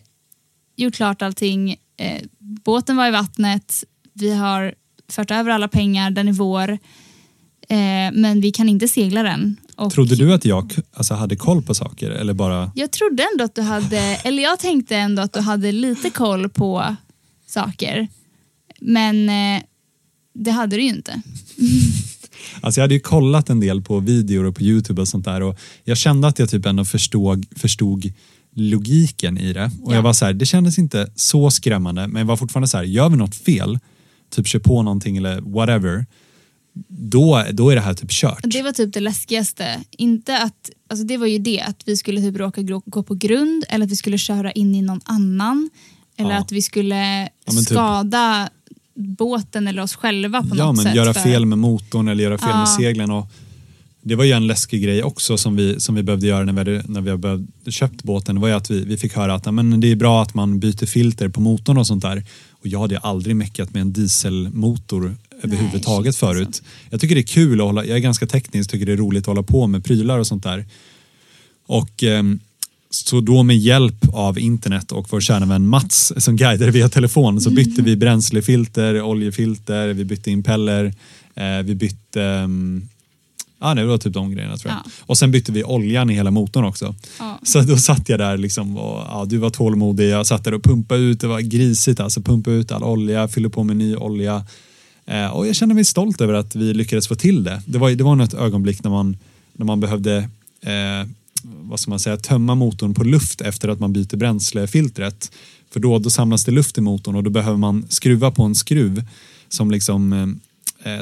[SPEAKER 2] gjort klart allting, eh, båten var i vattnet, vi har fört över alla pengar, den är vår, eh, men vi kan inte segla den. Och
[SPEAKER 1] Trodde du att jag alltså, hade koll på saker eller bara
[SPEAKER 2] Jag trodde ändå att du hade, eller jag tänkte ändå att du hade lite koll på saker. Men eh, det hade du ju inte.
[SPEAKER 1] Alltså jag hade ju kollat en del på videor och på Youtube och sånt där och jag kände att jag typ ändå förstod, förstod logiken i det. Och
[SPEAKER 2] Ja.
[SPEAKER 1] jag var så här, det kändes inte så skrämmande men jag var fortfarande så här, gör vi något fel, typ kör på någonting eller whatever, då, då är det här typ kört.
[SPEAKER 2] Det var typ det läskigaste. Inte att, alltså det var ju det, att vi skulle typ råka gå på grund eller att vi skulle köra in i någon annan. Eller
[SPEAKER 1] Ja.
[SPEAKER 2] att vi skulle
[SPEAKER 1] Ja, men typ-
[SPEAKER 2] skada båten eller oss själva på
[SPEAKER 1] ja,
[SPEAKER 2] något
[SPEAKER 1] men
[SPEAKER 2] sätt.
[SPEAKER 1] göra
[SPEAKER 2] för-
[SPEAKER 1] fel med motorn eller göra fel med
[SPEAKER 2] Ja.
[SPEAKER 1] seglen. Och det var ju en läskig grej också som vi, som vi behövde göra när vi hade, när vi hade köpt båten. Det var ju att vi, vi fick höra att ja, men det är bra att man byter filter på motorn och sånt där. Och jag hade aldrig meckat med en dieselmotor överhuvudtaget
[SPEAKER 2] shit, alltså.
[SPEAKER 1] förut. Jag tycker det är kul att hålla, jag är ganska teknisk, tycker det är roligt att hålla på med prylar och sånt där. Och ehm, så då med hjälp av internet och vår kära vän Mats som guidade via telefon så bytte vi bränslefilter, oljefilter, vi bytte impeller, eh, vi bytte um, Ja, det var typ de grejerna tror jag.
[SPEAKER 2] Ja.
[SPEAKER 1] Och sen bytte vi oljan i hela motorn också.
[SPEAKER 2] Ja.
[SPEAKER 1] Så då satt jag där liksom och ja, du var tålmodig. Jag satt där och pumpade ut, det var grisigt alltså. Pumpade ut all olja, fyllde på med ny olja. Eh, och jag kände mig stolt över att vi lyckades få till det. Det var, det var något ögonblick när man, när man behövde eh, vad ska man säga, tömma motorn på luft efter att man byter bränslefiltret. För då, då samlas det luft i motorn och då behöver man skruva på en skruv som liksom eh,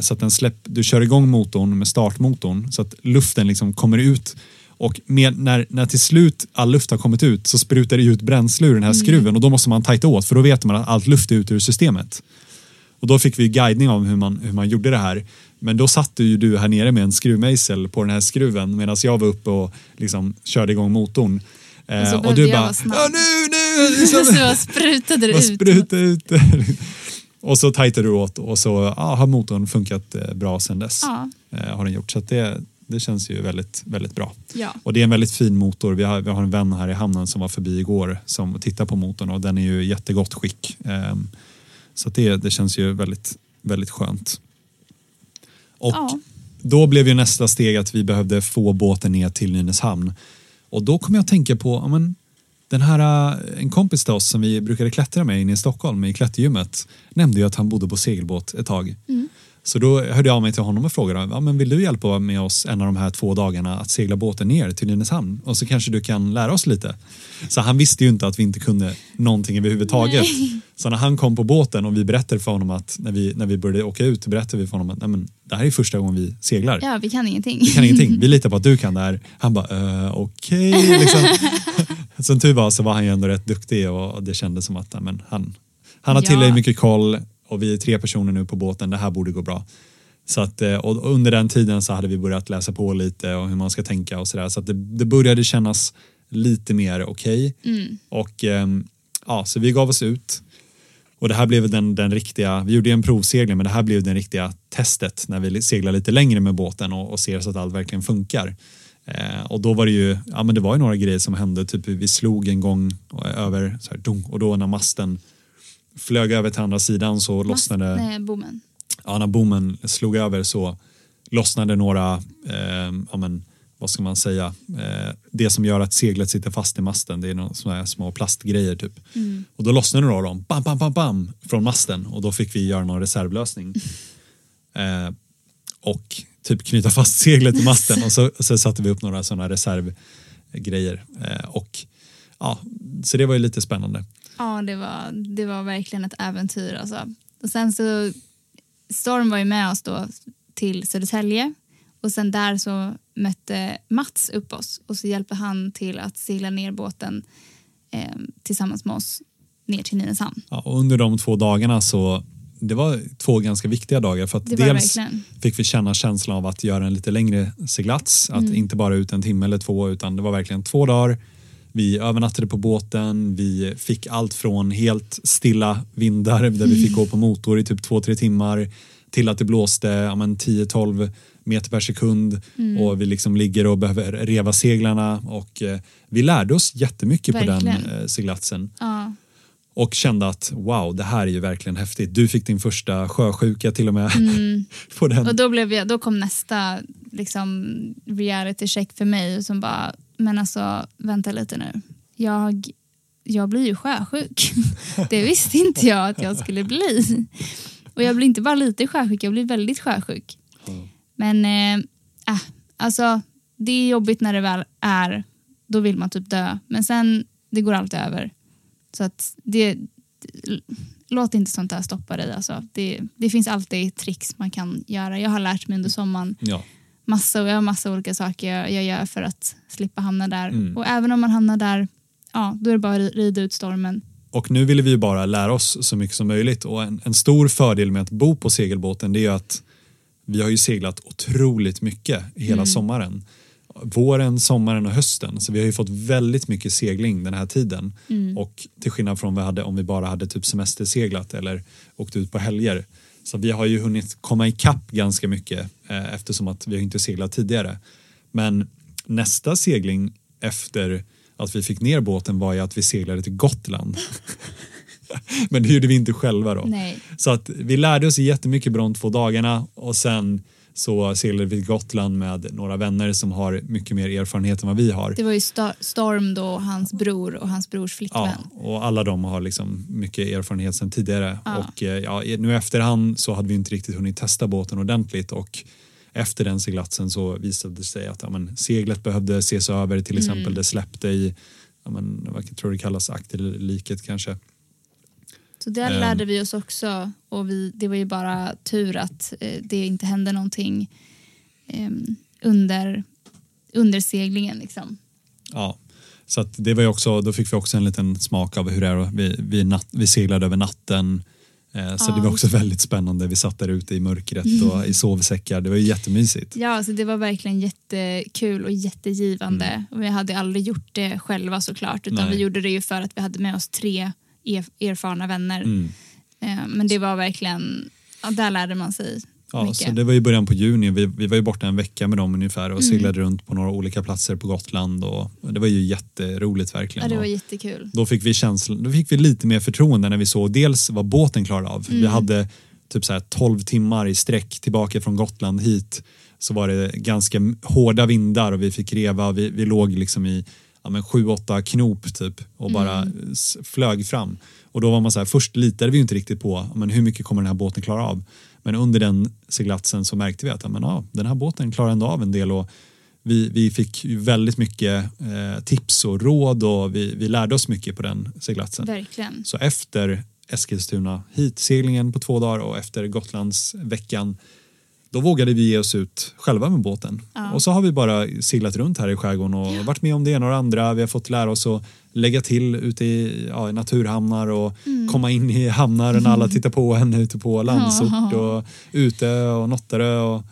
[SPEAKER 1] så att den släpp, du kör igång motorn med startmotorn så att luften liksom kommer ut och med, när, när till slut all luft har kommit ut så sprutar det ut bränsle ur den här skruven och då måste man tajta åt för då vet man att allt luft är ut ur systemet. Och då fick vi guidning om hur man, hur man gjorde det här. Men då satt du ju du här nere med en skruvmejsel på den här skruven medan jag var uppe och liksom körde igång motorn. Eh,
[SPEAKER 2] så
[SPEAKER 1] och du bara, ja nu, nu! Liksom,
[SPEAKER 2] så sprutade det ut.
[SPEAKER 1] spruta ut. Och så tajtade du åt och så ja, har motorn funkat eh, bra sedan dess.
[SPEAKER 2] Ja.
[SPEAKER 1] Eh, har den gjort. Så det, det känns ju väldigt, väldigt bra.
[SPEAKER 2] Ja.
[SPEAKER 1] Och det är en väldigt fin motor. Vi har, vi har en vän här i hamnen som var förbi igår som tittar på motorn och den är ju i jättegott skick. Ehm, så det, det känns ju väldigt, väldigt skönt. Och
[SPEAKER 2] Ja.
[SPEAKER 1] då blev ju nästa steg att vi behövde få båten ner till Nynäshamn. Och då kom jag att tänka på, ja, men, den här, eh, en kompis till oss som vi brukade klättra med inne i Stockholm i klättergymmet nämnde ju att han bodde på segelbåt ett tag. Så då hörde jag av mig till honom och frågade ja, men vill du hjälpa med oss en av de här två dagarna att segla båten ner till Nynäshamn och så kanske du kan lära oss lite. Så han visste ju inte att vi inte kunde någonting överhuvudtaget.
[SPEAKER 2] Nej.
[SPEAKER 1] Så när han kom på båten och vi berättade för honom att när vi, när vi började åka ut berättade vi för honom att Nej, men, det här är första gången vi seglar.
[SPEAKER 2] Ja, vi kan ingenting.
[SPEAKER 1] Vi kan ingenting, vi litar på att du kan det här. Han bara, uh, okej. Liksom. Som tur var så var han ju ändå rätt duktig och det kändes som att men, han, han har
[SPEAKER 2] Ja.
[SPEAKER 1] tillräckligt mycket koll och vi är tre personer nu på båten, det här borde gå bra. Så att, eh, och under den tiden så hade vi börjat läsa på lite och hur man ska tänka och sådär. Så att det, det började kännas lite mer okej.
[SPEAKER 2] Mm.
[SPEAKER 1] Och ehm, ja, så vi gav oss ut. Och det här blev den, den riktiga, vi gjorde en provsegling men det här blev den riktiga testet när vi seglar lite längre med båten och, och ser så att allt verkligen funkar. Eh, och då var det ju, ja men det var ju några grejer som hände, typ vi slog en gång över så här, dong, och då när masten flög över till andra sidan så lossnade,
[SPEAKER 2] Nej, bommen.
[SPEAKER 1] ja, när bommen slog över så lossnade några, eh, ja men vad ska man säga, eh, det som gör att seglet sitter fast i masten, det är några såna här små plastgrejer typ.
[SPEAKER 2] Mm.
[SPEAKER 1] Och då lossnade några av dem, bam, bam, bam, bam, från masten och då fick vi göra någon reservlösning. Eh, och typ knyta fast seglet i masten och så, så satte vi upp några sådana reservgrejer. Eh, och ja, så det var ju lite spännande.
[SPEAKER 2] Ja, det var, det var verkligen ett äventyr. Alltså. Och sen så, Storm var ju med oss då till Södertälje och sen där så mötte Mats upp oss och så hjälpte han till att segla ner båten eh, tillsammans med oss ner till Nynäshamn.
[SPEAKER 1] Ja, och under de två dagarna så det var två ganska viktiga dagar för att dels
[SPEAKER 2] verkligen.
[SPEAKER 1] fick vi känna känslan av att göra en lite längre seglats, att
[SPEAKER 2] Mm.
[SPEAKER 1] inte bara ut en timme eller två utan det var verkligen två dagar. Vi övernattade på båten, vi fick allt från helt stilla vindar där vi fick gå på motor i typ två, tre timmar till att det blåste ja, men 10-12 meter per sekund
[SPEAKER 2] Mm.
[SPEAKER 1] och vi liksom ligger och behöver reva seglarna och eh, vi lärde oss jättemycket på den
[SPEAKER 2] Verkligen.
[SPEAKER 1] eh, seglatsen
[SPEAKER 2] Ja,
[SPEAKER 1] och kände att wow, det här är ju verkligen häftigt. Du fick din första sjösjuka till och med på den.
[SPEAKER 2] Och då, blev jag, då kom nästa liksom, reality check för mig som bara, men alltså vänta lite nu. Jag, jag blir ju sjösjuk. Det visste inte jag att jag skulle bli. Och jag blir inte bara lite sjösjuk, jag blir väldigt sjösjuk. Men eh, äh, alltså, det är jobbigt när det väl är, då vill man typ dö. Men sen, det går alltid över. Så att det, låt inte sånt där stoppa dig. Alltså. Det, det finns alltid tricks man kan göra. Jag har lärt mig under sommaren
[SPEAKER 1] Ja,
[SPEAKER 2] massa, jag har massa olika saker jag, jag gör för att slippa hamna där.
[SPEAKER 1] Mm.
[SPEAKER 2] Och även om man hamnar där, ja, då är det bara att ri- rida ut stormen.
[SPEAKER 1] och nu ville vi ju bara lära oss så mycket som möjligt och en, en stor fördel med att bo på segelbåten det är ju att vi har ju seglat otroligt mycket hela
[SPEAKER 2] Mm.
[SPEAKER 1] sommaren. Våren, sommaren och hösten. Så vi har ju fått väldigt mycket segling den här tiden.
[SPEAKER 2] Mm.
[SPEAKER 1] Och till skillnad från vad vi hade om vi bara hade typ semesterseglat eller åkt ut på helger. Så vi har ju hunnit komma ikapp ganska mycket eh, eftersom att vi har inte seglat tidigare. Men nästa segling efter att vi fick ner båten var ju att vi seglade till Gotland. Men det gjorde vi inte själva då.
[SPEAKER 2] Nej.
[SPEAKER 1] Så att vi lärde oss jättemycket på de två dagarna och sen så seglade vi till Gotland med några vänner som har mycket mer erfarenhet än vad vi har.
[SPEAKER 2] Det var ju Storm då, och hans bror och hans brors flickvän.
[SPEAKER 1] Ja, och alla de har liksom mycket erfarenhet sedan tidigare.
[SPEAKER 2] Ja.
[SPEAKER 1] Och eh, ja, nu efterhand så hade vi inte riktigt hunnit testa båten ordentligt och efter den seglatsen så visade det sig att ja, men, seglet behövde ses över till
[SPEAKER 2] Mm.
[SPEAKER 1] exempel. Det släppte i, ja, men, vad tror det kallas, akterliket kanske.
[SPEAKER 2] Så där
[SPEAKER 1] Ehm.
[SPEAKER 2] lärde vi oss också och vi, det var ju bara tur att eh, det inte hände någonting eh, under, under seglingen. Liksom.
[SPEAKER 1] Ja, så det var också, då fick vi också en liten smak av hur det är. Vi, vi, natt, vi seglade över natten. Eh, så
[SPEAKER 2] Ja.
[SPEAKER 1] det var också väldigt spännande. Vi satt där ute i mörkret och i sovsäckar. Det var ju jättemysigt.
[SPEAKER 2] Ja, så det var verkligen jättekul och jättegivande.
[SPEAKER 1] Mm.
[SPEAKER 2] Och vi hade aldrig gjort det själva såklart utan
[SPEAKER 1] Nej.
[SPEAKER 2] vi gjorde det ju för att vi hade med oss tre erfarna vänner.
[SPEAKER 1] Mm.
[SPEAKER 2] Eh, Men det var verkligen, ja, där lärde man sig
[SPEAKER 1] Ja,
[SPEAKER 2] mycket.
[SPEAKER 1] så det var i början på juni. Vi, vi var ju borta en vecka med dem ungefär och
[SPEAKER 2] Mm.
[SPEAKER 1] seglade runt på några olika platser på Gotland. Och, och det var ju jätteroligt verkligen.
[SPEAKER 2] ja, det var jättekul.
[SPEAKER 1] då, fick vi känslan, då fick vi lite mer förtroende när vi såg dels vad båten klarade av.
[SPEAKER 2] Mm.
[SPEAKER 1] Vi hade typ så här 12 timmar i sträck tillbaka från Gotland hit. Så var det ganska hårda vindar och vi fick reva. Vi, vi låg liksom i ja, men sju, åtta knop typ och bara s- flög fram. Och då var man så här, först litade vi inte riktigt på ja, men hur mycket kommer den här båten klara av. Men under den seglatsen så märkte vi att ja, men, ja, den här båten klarar ändå av en del och vi, vi fick väldigt mycket eh, tips och råd och vi, vi lärde oss mycket på den seglatsen.
[SPEAKER 2] Verkligen.
[SPEAKER 1] Så efter Eskilstuna hit seglingen på två dagar och efter Gotlandsveckan då vågade vi ge oss ut själva med båten.
[SPEAKER 2] Ja.
[SPEAKER 1] Och så har vi bara seglat runt här i skärgården och varit med om det ena och det andra. Vi har fått lära oss att lägga till ute i, ja, i naturhamnar och
[SPEAKER 2] Mm.
[SPEAKER 1] komma in i hamnar när alla tittar på en ute på Landsort och ute och Nottarö och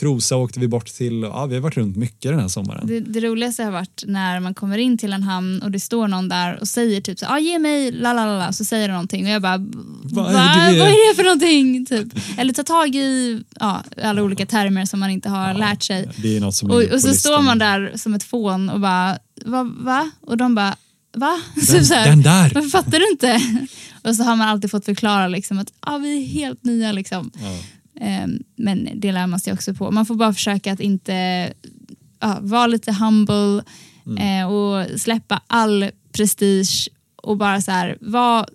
[SPEAKER 1] Trosa åkte vi bort till. Ja, vi har varit runt mycket den här sommaren.
[SPEAKER 2] Det, det roligaste har varit när man kommer in till en hamn och det står någon där och säger typ så ah, ge mig la la la så säger det någonting och jag bara
[SPEAKER 1] Vad
[SPEAKER 2] Va?
[SPEAKER 1] är det?
[SPEAKER 2] Vad är det för någonting? Typ. Eller ta tag i ja, alla olika termer som man inte har lärt sig.
[SPEAKER 1] Det är något som
[SPEAKER 2] Och, och så står man där som ett fån och bara va? va? Och de bara va?
[SPEAKER 1] Den,
[SPEAKER 2] så här,
[SPEAKER 1] den där!
[SPEAKER 2] Varför fattar du inte? Och så har man alltid fått förklara liksom att ah, vi är helt nya. Liksom.
[SPEAKER 1] Ja.
[SPEAKER 2] Ehm, Men det lär man sig också på. Man får bara försöka att inte ja, vara lite humble eh, och släppa all prestige och bara så här, var,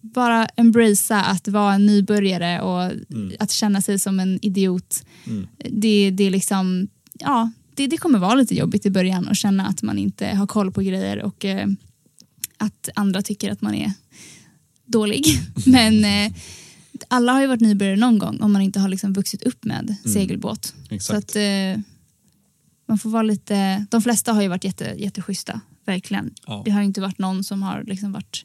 [SPEAKER 2] bara embracea att vara en nybörjare och att känna sig som en idiot.
[SPEAKER 1] Mm.
[SPEAKER 2] Det, det är liksom, ja, det, det kommer vara lite jobbigt i början och känna att man inte har koll på grejer och eh, att andra tycker att man är dålig. Men eh, alla har ju varit nybörjare någon gång om man inte har liksom vuxit upp med segelbåt. Så
[SPEAKER 1] Mm. Exakt.
[SPEAKER 2] att eh, man får vara lite, de flesta har ju varit jätte, jätteschyssta, verkligen.
[SPEAKER 1] Ja.
[SPEAKER 2] Det har ju inte varit någon som har liksom varit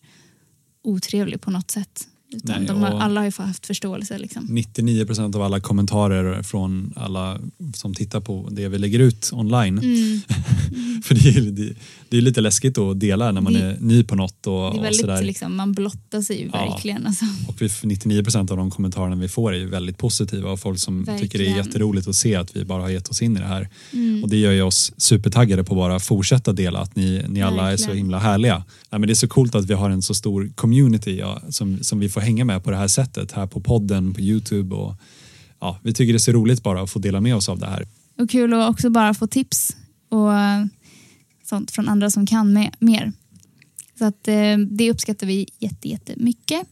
[SPEAKER 2] otrevlig på något sätt. Utan
[SPEAKER 1] Nej,
[SPEAKER 2] de har, alla har ju haft förståelse. Liksom.
[SPEAKER 1] 99 procent av alla kommentarer från alla som tittar på det vi lägger ut online.
[SPEAKER 2] Mm.
[SPEAKER 1] För det är, det, det är lite läskigt att dela när man
[SPEAKER 2] Det-
[SPEAKER 1] är ny på något. Och,
[SPEAKER 2] Det är
[SPEAKER 1] och
[SPEAKER 2] väldigt,
[SPEAKER 1] sådär.
[SPEAKER 2] liksom, man blottar sig ju
[SPEAKER 1] Ja.
[SPEAKER 2] verkligen. Alltså.
[SPEAKER 1] Och vi, 99 procent av de kommentarerna vi får är ju väldigt positiva och folk som tycker det är
[SPEAKER 2] Verkligen.
[SPEAKER 1] jätteroligt att se att vi bara har gett oss in i det här.
[SPEAKER 2] Mm.
[SPEAKER 1] Och det gör ju oss supertaggade på att bara fortsätta dela att ni, ni alla är så
[SPEAKER 2] Verkligen.
[SPEAKER 1] himla härliga. Ja, men det är så coolt att vi har en så stor community ja, som, som vi får hänga med på det här sättet här på podden, på Youtube och ja, vi tycker det är så roligt bara att få dela med oss av det här.
[SPEAKER 2] Och kul att också bara få tips och sånt från andra som kan med, mer. Så att eh, det uppskattar vi jätte, jättemycket.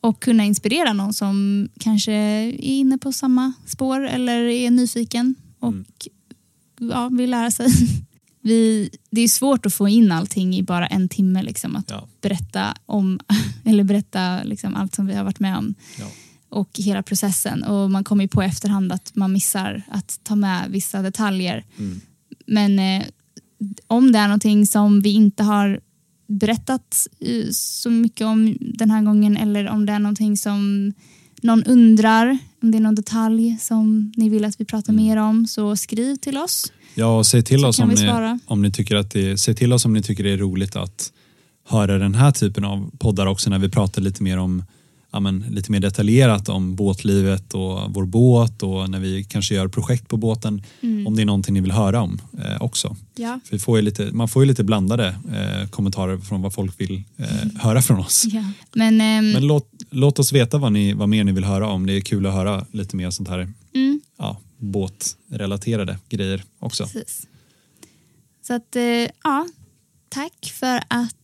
[SPEAKER 2] Och kunna inspirera någon som kanske är inne på samma spår eller är nyfiken och
[SPEAKER 1] Mm.
[SPEAKER 2] ja, vill lära sig. Vi, det är svårt att få in allting i bara en timme. Liksom, att
[SPEAKER 1] Ja.
[SPEAKER 2] berätta om eller berätta liksom, allt som vi har varit med om
[SPEAKER 1] Ja.
[SPEAKER 2] och hela processen. Och man kommer ju på efterhand att man missar att ta med vissa detaljer.
[SPEAKER 1] Mm.
[SPEAKER 2] Men eh, om det är någonting som vi inte har berättat eh, så mycket om den här gången eller om det är någonting som någon undrar, om det är någon detalj som ni vill att vi pratar
[SPEAKER 1] Mm.
[SPEAKER 2] mer om så skriv till oss.
[SPEAKER 1] Ja, och säg till
[SPEAKER 2] Så
[SPEAKER 1] oss om ni, om ni tycker att det, säg till oss om ni tycker det är roligt att höra den här typen av poddar också när vi pratar lite mer om ja, men, lite mer detaljerat om båtlivet och vår båt och när vi kanske gör projekt på båten.
[SPEAKER 2] Mm.
[SPEAKER 1] Om det är någonting ni vill höra om eh, också.
[SPEAKER 2] Ja.
[SPEAKER 1] För vi får lite, man får ju lite blandade eh, kommentarer från vad folk vill eh, höra från oss.
[SPEAKER 2] Ja. Men, ehm,
[SPEAKER 1] Men låt, låt oss veta vad, ni, vad mer ni vill höra om. Det är kul att höra lite mer sånt här
[SPEAKER 2] mm,
[SPEAKER 1] ja, båtrelaterade grejer också.
[SPEAKER 2] precis. Så att, eh, ja, tack för att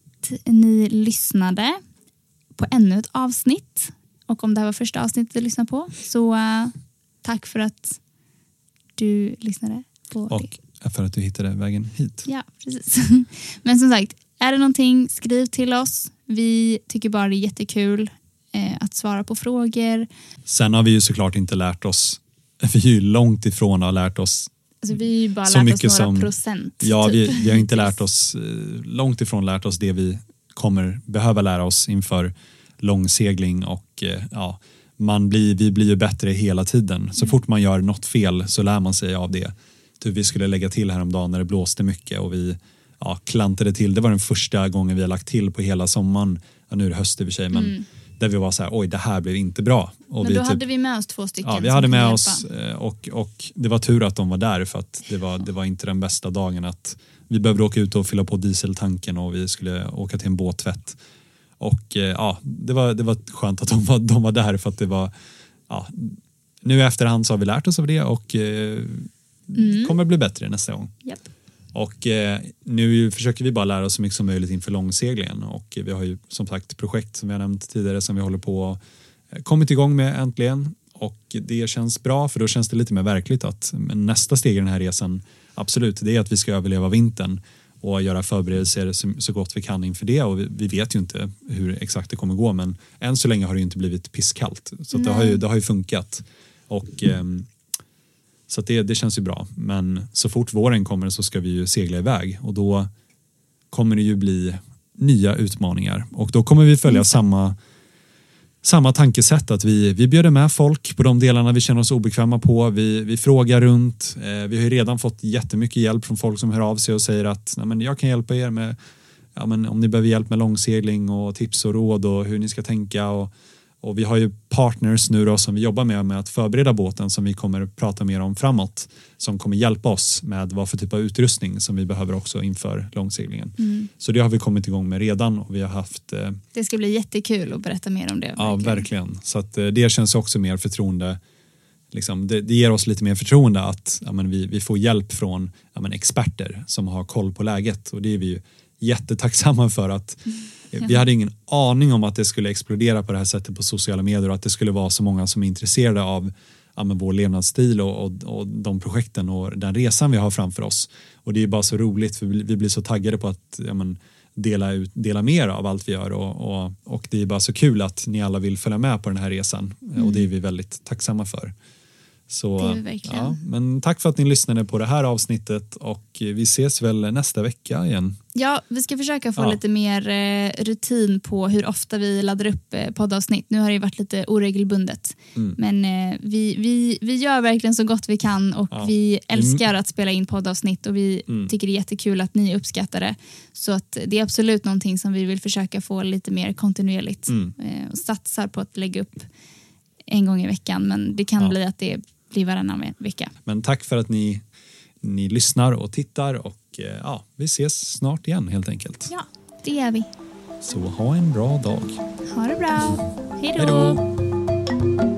[SPEAKER 2] ni lyssnade på ännu ett avsnitt. Och om det här var första avsnittet du lyssnade på så eh, tack för att du lyssnade på det.
[SPEAKER 1] Och för att du hittade vägen hit.
[SPEAKER 2] Ja, precis. Men som sagt, är det någonting, skriv till oss. Vi tycker bara det är jättekul eh, att svara på frågor.
[SPEAKER 1] Sen har vi ju såklart inte lärt oss, vi är ju långt ifrån att ha lärt oss,
[SPEAKER 2] Alltså, vi har ju bara
[SPEAKER 1] Så
[SPEAKER 2] lärt
[SPEAKER 1] mycket
[SPEAKER 2] oss några
[SPEAKER 1] som-
[SPEAKER 2] procent.
[SPEAKER 1] ja vi,
[SPEAKER 2] typ.
[SPEAKER 1] vi har inte lärt oss, eh, långt ifrån lärt oss det vi kommer behöva lära oss inför långsegling och eh, ja, man blir, vi blir ju bättre hela tiden. Så fort man gör något fel så lär man sig av det. Typ vi skulle lägga till häromdagen när det blåste mycket och vi ja, klantade till. Det var den första gången vi har lagt till på hela sommaren. Ja, nu är det höst i och för sig, men där vi var så här, oj det här blev inte bra. Och
[SPEAKER 2] Men
[SPEAKER 1] vi
[SPEAKER 2] då
[SPEAKER 1] typ-
[SPEAKER 2] hade vi med oss två stycken
[SPEAKER 1] Ja, vi hade med oss eh, och, och det var tur att de var där för att det var, det var inte den bästa dagen att vi behövde åka ut och fylla på dieseltanken och vi skulle åka till en båttvätt. Och eh, ja, det var, det var skönt att de var, de var där för att det var, ja, nu i efterhand så har vi lärt oss av det och eh,
[SPEAKER 2] Mm.
[SPEAKER 1] kommer bli bättre nästa gång.
[SPEAKER 2] Japp.
[SPEAKER 1] Och eh, nu försöker vi bara lära oss så mycket som möjligt inför långseglingen och vi har ju som sagt projekt som har nämnt tidigare som vi håller på och eh, kommit igång med äntligen och det känns bra för då känns det lite mer verkligt att nästa steg i den här resan absolut det är att vi ska överleva vintern och göra förberedelser så, gott vi kan inför det. Och vi, vet ju inte hur exakt det kommer gå men än så länge har det inte blivit pisskallt. Så det har, ju, det har ju funkat. Och eh, så det, det känns ju bra. Men så fort våren kommer så ska vi ju segla iväg. Och då kommer det ju bli nya utmaningar. Och då kommer vi följa mm. samma samma tankesätt att vi, vi bjuder med folk på de delarna vi känner oss obekväma på. Vi, vi frågar runt. Eh, vi har ju redan fått jättemycket hjälp från folk som hör av sig och säger att men jag kan hjälpa er med ja, men om ni behöver hjälp med långsegling och tips och råd och hur ni ska tänka. Och, och vi har ju partners nu då som vi jobbar med med att förbereda båten som vi kommer prata mer om framåt som kommer hjälpa oss med vad för typ av utrustning som vi behöver också inför långseglingen. Mm. Så det har vi kommit igång med redan och vi har haft. Eh,
[SPEAKER 2] det ska bli jättekul att berätta mer om det.
[SPEAKER 1] Ja, verkligen. verkligen. Så att eh, det känns också mer förtroende. Liksom, det, det, ger oss lite mer förtroende att ja, men vi, vi får hjälp från ja, men experter som har koll på läget och det är vi ju jättetacksamma för att mm vi hade ingen aning om att det skulle explodera på det här sättet på sociala medier och att det skulle vara så många som är intresserade av ja, vår levnadsstil och, och, och, de projekten och den resan vi har framför oss. Och det är bara så roligt för vi blir så taggade på att ja, men, dela, ut, dela mer av allt vi gör och, och, och, det är bara så kul att ni alla vill följa med på den här resan mm. och det är vi väldigt tacksamma för.
[SPEAKER 2] Så, ja,
[SPEAKER 1] men tack för att ni lyssnade på det här avsnittet och vi ses väl nästa vecka igen.
[SPEAKER 2] Ja, vi ska försöka få ja. lite mer eh, rutin på hur ofta vi laddar upp eh, poddavsnitt. Nu har det varit lite oregelbundet, mm. men eh, vi, vi, vi gör verkligen så gott vi kan och ja. vi älskar att spela in poddavsnitt och vi mm. tycker det är jättekul att ni uppskattar det. Så att det är absolut någonting som vi vill försöka få lite mer kontinuerligt mm. och satsar på att lägga upp en gång i veckan, men det kan ja. bli att det blir varannan vecka.
[SPEAKER 1] Men tack för att ni, ni lyssnar och tittar och eh, ja, vi ses snart igen helt enkelt.
[SPEAKER 2] Ja, det gör vi.
[SPEAKER 1] Så ha en bra dag.
[SPEAKER 2] Ha det bra. Hej då.